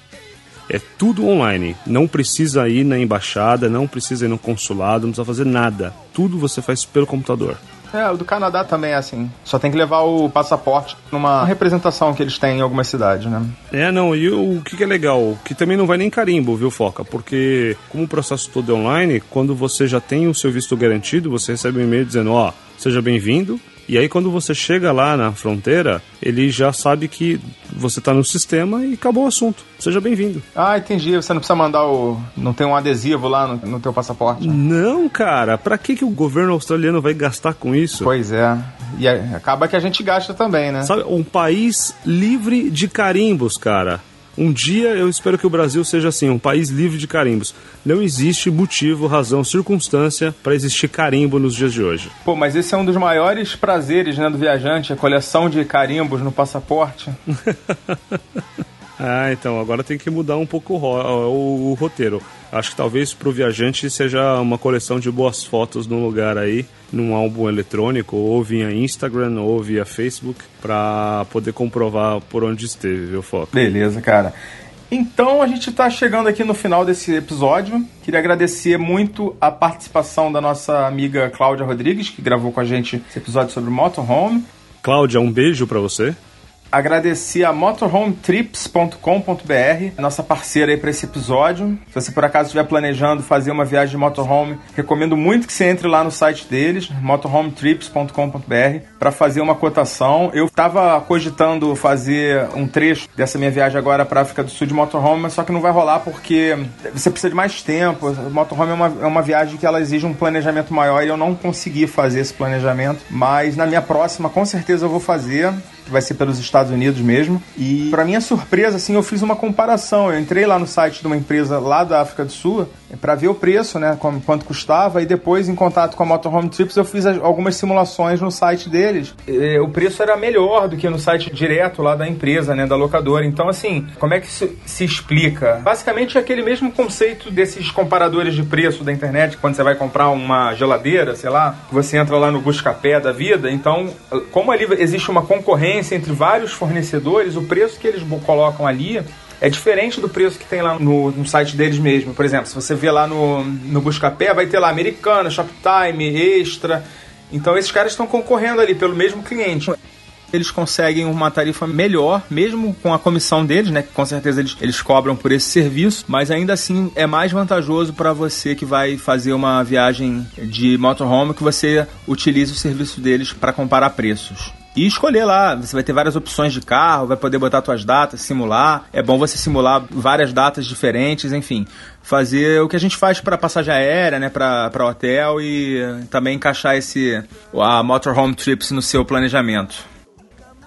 É tudo online. Não precisa ir na embaixada, não precisa ir no consulado, não precisa fazer nada. Tudo você faz pelo computador. É, o do Canadá também é assim. Só tem que levar o passaporte numa representação que eles têm em algumas cidades, né? É, não, e o que, que é legal? Que também não vai nem carimbo, viu, Foca? Porque, como o processo todo é online, quando você já tem o seu visto garantido, você recebe um e-mail dizendo: Ó, seja bem-vindo. E aí, quando você chega lá na fronteira, ele já sabe que você está no sistema e acabou o assunto. Seja bem-vindo. Ah, entendi. Você não precisa mandar o. Não tem um adesivo lá no, no teu passaporte. Não, cara, pra que, que o governo australiano vai gastar com isso? Pois é. E acaba que a gente gasta também, né? Sabe, um país livre de carimbos, cara. Um dia eu espero que o Brasil seja assim, um país livre de carimbos. Não existe motivo, razão, circunstância para existir carimbo nos dias de hoje. Pô, mas esse é um dos maiores prazeres, né, do viajante, a coleção de carimbos no passaporte. Ah, então agora tem que mudar um pouco o, o- o roteiro. Acho que talvez para o viajante seja uma coleção de boas fotos num lugar aí, num álbum eletrônico, ou via Instagram, ou via Facebook, para poder comprovar por onde esteve, viu, Foco? Beleza, cara. Então a gente tá chegando aqui no final desse episódio. Queria agradecer muito a participação da nossa amiga Cláudia Rodrigues, que gravou com a gente esse episódio sobre motorhome. Cláudia, um beijo para você. Agradecer a motorhometrips.com.br, nossa parceira aí para esse episódio. Se você por acaso estiver planejando fazer uma viagem de motorhome, recomendo muito que você entre lá no site deles, motorhometrips.com.br, para fazer uma cotação. Eu estava cogitando fazer um trecho dessa minha viagem agora para África do Sul de motorhome, mas só que não vai rolar porque você precisa de mais tempo. Motorhome é uma, é uma viagem que ela exige um planejamento maior e eu não consegui fazer esse planejamento. Mas na minha próxima, com certeza eu vou fazer vai ser pelos Estados Unidos mesmo. E para minha surpresa, assim, eu fiz uma comparação. Eu entrei lá no site de uma empresa lá da África do Sul para ver o preço, né, quanto custava, e depois, em contato com a Motorhome Trips, eu fiz algumas simulações no site deles. E, o preço era melhor do que no site direto lá da empresa, né, da locadora. Então, assim, como é que isso se explica? Basicamente é aquele mesmo conceito desses comparadores de preço da internet, quando você vai comprar uma geladeira, sei lá, você entra lá no Buscapé da vida. Então, como ali existe uma concorrência entre vários fornecedores, o preço que eles colocam ali é diferente do preço que tem lá no, no site deles mesmo. Por exemplo, se você vê lá no, no Buscapé, vai ter lá Americana, Shoptime, Extra. Então esses caras estão concorrendo ali pelo mesmo cliente eles conseguem uma tarifa melhor, mesmo com a comissão deles, né? Que com certeza eles, eles cobram por esse serviço, mas ainda assim é mais vantajoso para você que vai fazer uma viagem de motorhome que você utilize o serviço deles para comparar preços e escolher lá. Você vai ter várias opções de carro, vai poder botar suas datas, simular. É bom você simular várias datas diferentes, enfim. Fazer o que a gente faz para passagem aérea, né, para hotel e também encaixar esse a Motorhome Trips no seu planejamento.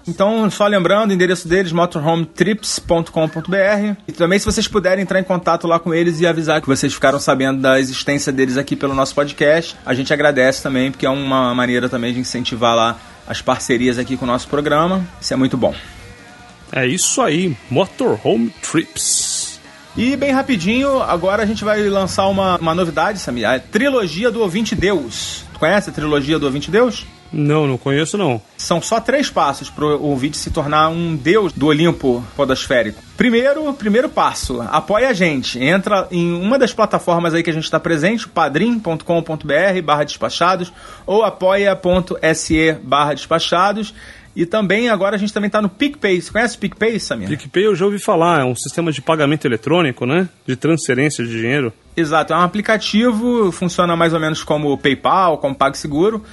Então, só lembrando, o endereço deles, motorhometrips.com.br. E também, se vocês puderem entrar em contato lá com eles e avisar que vocês ficaram sabendo da existência deles aqui pelo nosso podcast, a gente agradece também, porque é uma maneira também de incentivar lá as parcerias aqui com o nosso programa. Isso é muito bom. É isso aí, Motorhome Trips. E bem rapidinho, agora a gente vai lançar uma, uma novidade, Samir. A trilogia do Ouvinte Deus. Tu conhece a trilogia do Ouvinte Deus? Não, não conheço não. São só três passos para o ouvinte se tornar um deus do Olimpo podosférico. Primeiro, primeiro passo, apoia a gente. Entra em uma das plataformas aí que a gente está presente, padrim.com.br barra despachados ou apoia.se barra despachados. E também agora a gente também está no PicPay. Você conhece o PicPay, Samir? PicPay eu já ouvi falar, é um sistema de pagamento eletrônico, né? De transferência de dinheiro. Exato, é um aplicativo, funciona mais ou menos como o PayPal, como PagSeguro.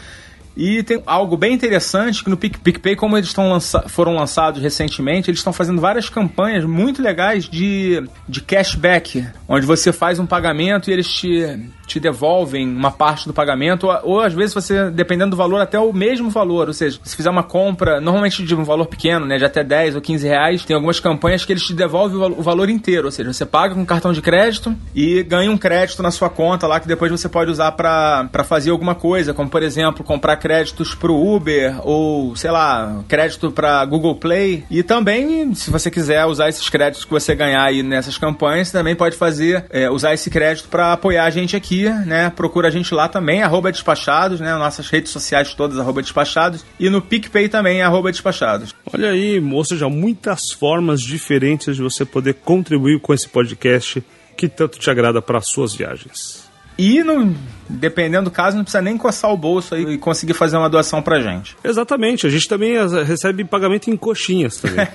E tem algo bem interessante que no PicPay, como eles lança foram lançados recentemente, eles estão fazendo várias campanhas muito legais de, de cashback, onde você faz um pagamento e eles te, te devolvem uma parte do pagamento, ou, ou, às vezes você, dependendo do valor, até o mesmo valor. Ou seja, se fizer uma compra, normalmente de um valor pequeno, né, de até 10 ou 15 reais, tem algumas campanhas que eles te devolvem o, o valor inteiro. Ou seja, você paga com cartão de crédito e ganha um crédito na sua conta lá que depois você pode usar para fazer alguma coisa, como por exemplo, comprar créditos pro Uber ou, sei lá, crédito para Google Play. E também, se você quiser usar esses créditos que você ganhar aí nessas campanhas, você também pode fazer, é, usar esse crédito para apoiar a gente aqui, né? Procura a gente lá também, arroba despachados, né? Nossas redes sociais todas, arroba despachados. E no PicPay também, arroba despachados. Olha aí, ou seja, muitas formas diferentes de você poder contribuir com esse podcast que tanto te agrada para as suas viagens. E, no, dependendo do caso, não precisa nem coçar o bolso aí e conseguir fazer uma doação pra gente. Exatamente, a gente também recebe pagamento em coxinhas também.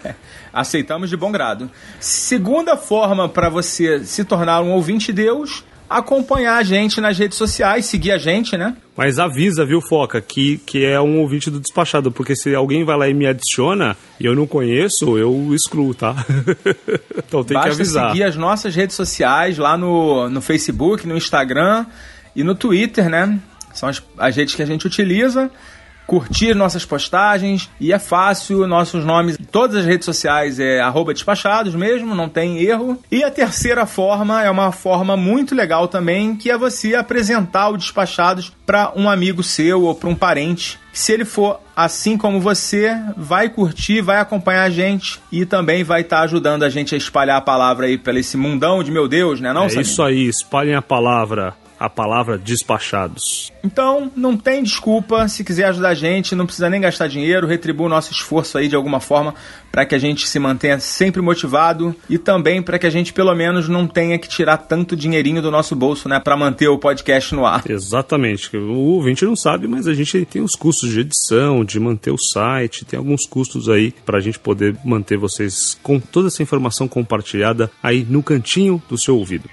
Aceitamos de bom grado. Segunda forma para você se tornar um ouvinte Deus acompanhar a gente nas redes sociais, seguir a gente, né? Mas avisa, viu, Foca, que, que é um ouvinte do Despachado, porque se alguém vai lá e me adiciona e eu não conheço, eu excluo, tá? então tem Basta que avisar. seguir as nossas redes sociais lá no, no Facebook, no Instagram e no Twitter, né? São as, as redes que a gente utiliza curtir nossas postagens e é fácil, nossos nomes, todas as redes sociais é arroba despachados mesmo, não tem erro. E a terceira forma é uma forma muito legal também, que é você apresentar o Despachados para um amigo seu ou para um parente. Se ele for assim como você, vai curtir, vai acompanhar a gente e também vai estar tá ajudando a gente a espalhar a palavra aí pelo esse mundão de meu Deus, né não, É isso aí, espalhem a palavra a palavra despachados. Então, não tem desculpa. Se quiser ajudar a gente, não precisa nem gastar dinheiro, retribua o nosso esforço aí de alguma forma para que a gente se mantenha sempre motivado e também para que a gente pelo menos não tenha que tirar tanto dinheirinho do nosso bolso, né, para manter o podcast no ar. Exatamente. O ouvinte não sabe, mas a gente tem os custos de edição, de manter o site, tem alguns custos aí para a gente poder manter vocês com toda essa informação compartilhada aí no cantinho do seu ouvido.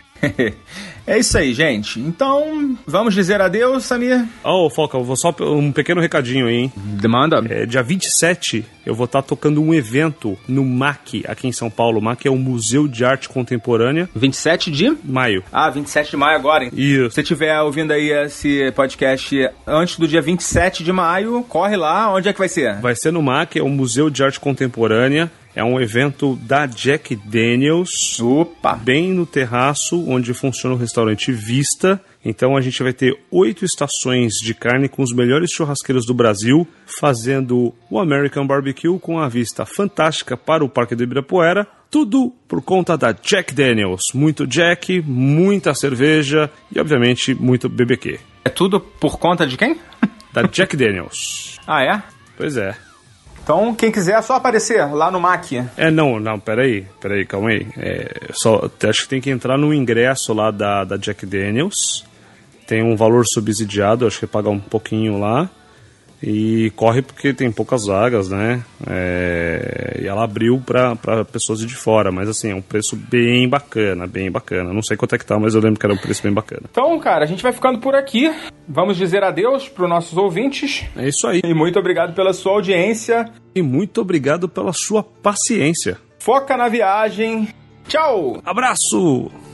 É isso aí, gente. Então, vamos dizer adeus, Samir? Oh, Foca, eu vou só um pequeno recadinho aí, hein? Demanda. É, dia 27, eu vou estar tocando um evento no MAC, aqui em São Paulo. O MAC é o Museu de Arte Contemporânea. 27 de? Maio. Ah, 27 de maio agora, hein? Isso. Se você estiver ouvindo aí esse podcast antes do dia 27 de maio, corre lá. Onde é que vai ser? Vai ser no MAC, é o Museu de Arte Contemporânea. É um evento da Jack Daniels. Opa! Bem no terraço onde funciona o restaurante Vista. Então a gente vai ter oito estações de carne com os melhores churrasqueiros do Brasil, fazendo o American Barbecue com a vista fantástica para o Parque do Ibirapuera. Tudo por conta da Jack Daniels. Muito Jack, muita cerveja e, obviamente, muito BBQ. É tudo por conta de quem? Da Jack Daniels. Ah, é? Pois é. Então, quem quiser é só aparecer lá no MAC. É, não, não, peraí, peraí, calma aí. É, só, acho que tem que entrar no ingresso lá da, da Jack Daniels. Tem um valor subsidiado, acho que paga um pouquinho lá. E corre porque tem poucas vagas, né? É, e ela abriu para pessoas de fora, mas assim, é um preço bem bacana, bem bacana. Não sei quanto é que tá, mas eu lembro que era um preço bem bacana. Então, cara, a gente vai ficando por aqui. Vamos dizer adeus para os nossos ouvintes. É isso aí. E muito obrigado pela sua audiência. E muito obrigado pela sua paciência. Foca na viagem. Tchau! Abraço!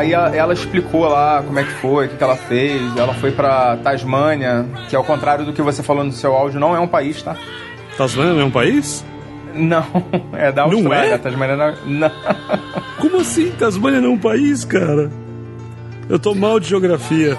Aí ela, ela explicou lá como é que foi, o que, que ela fez. Ela foi pra Tasmânia, que ao contrário do que você falou no seu áudio, não é um país, tá? Tasmânia não é um país? Não, é da Não Austrália. é? Tasmânia não, não. Como assim? Tasmânia não é um país, cara? Eu tô mal de geografia.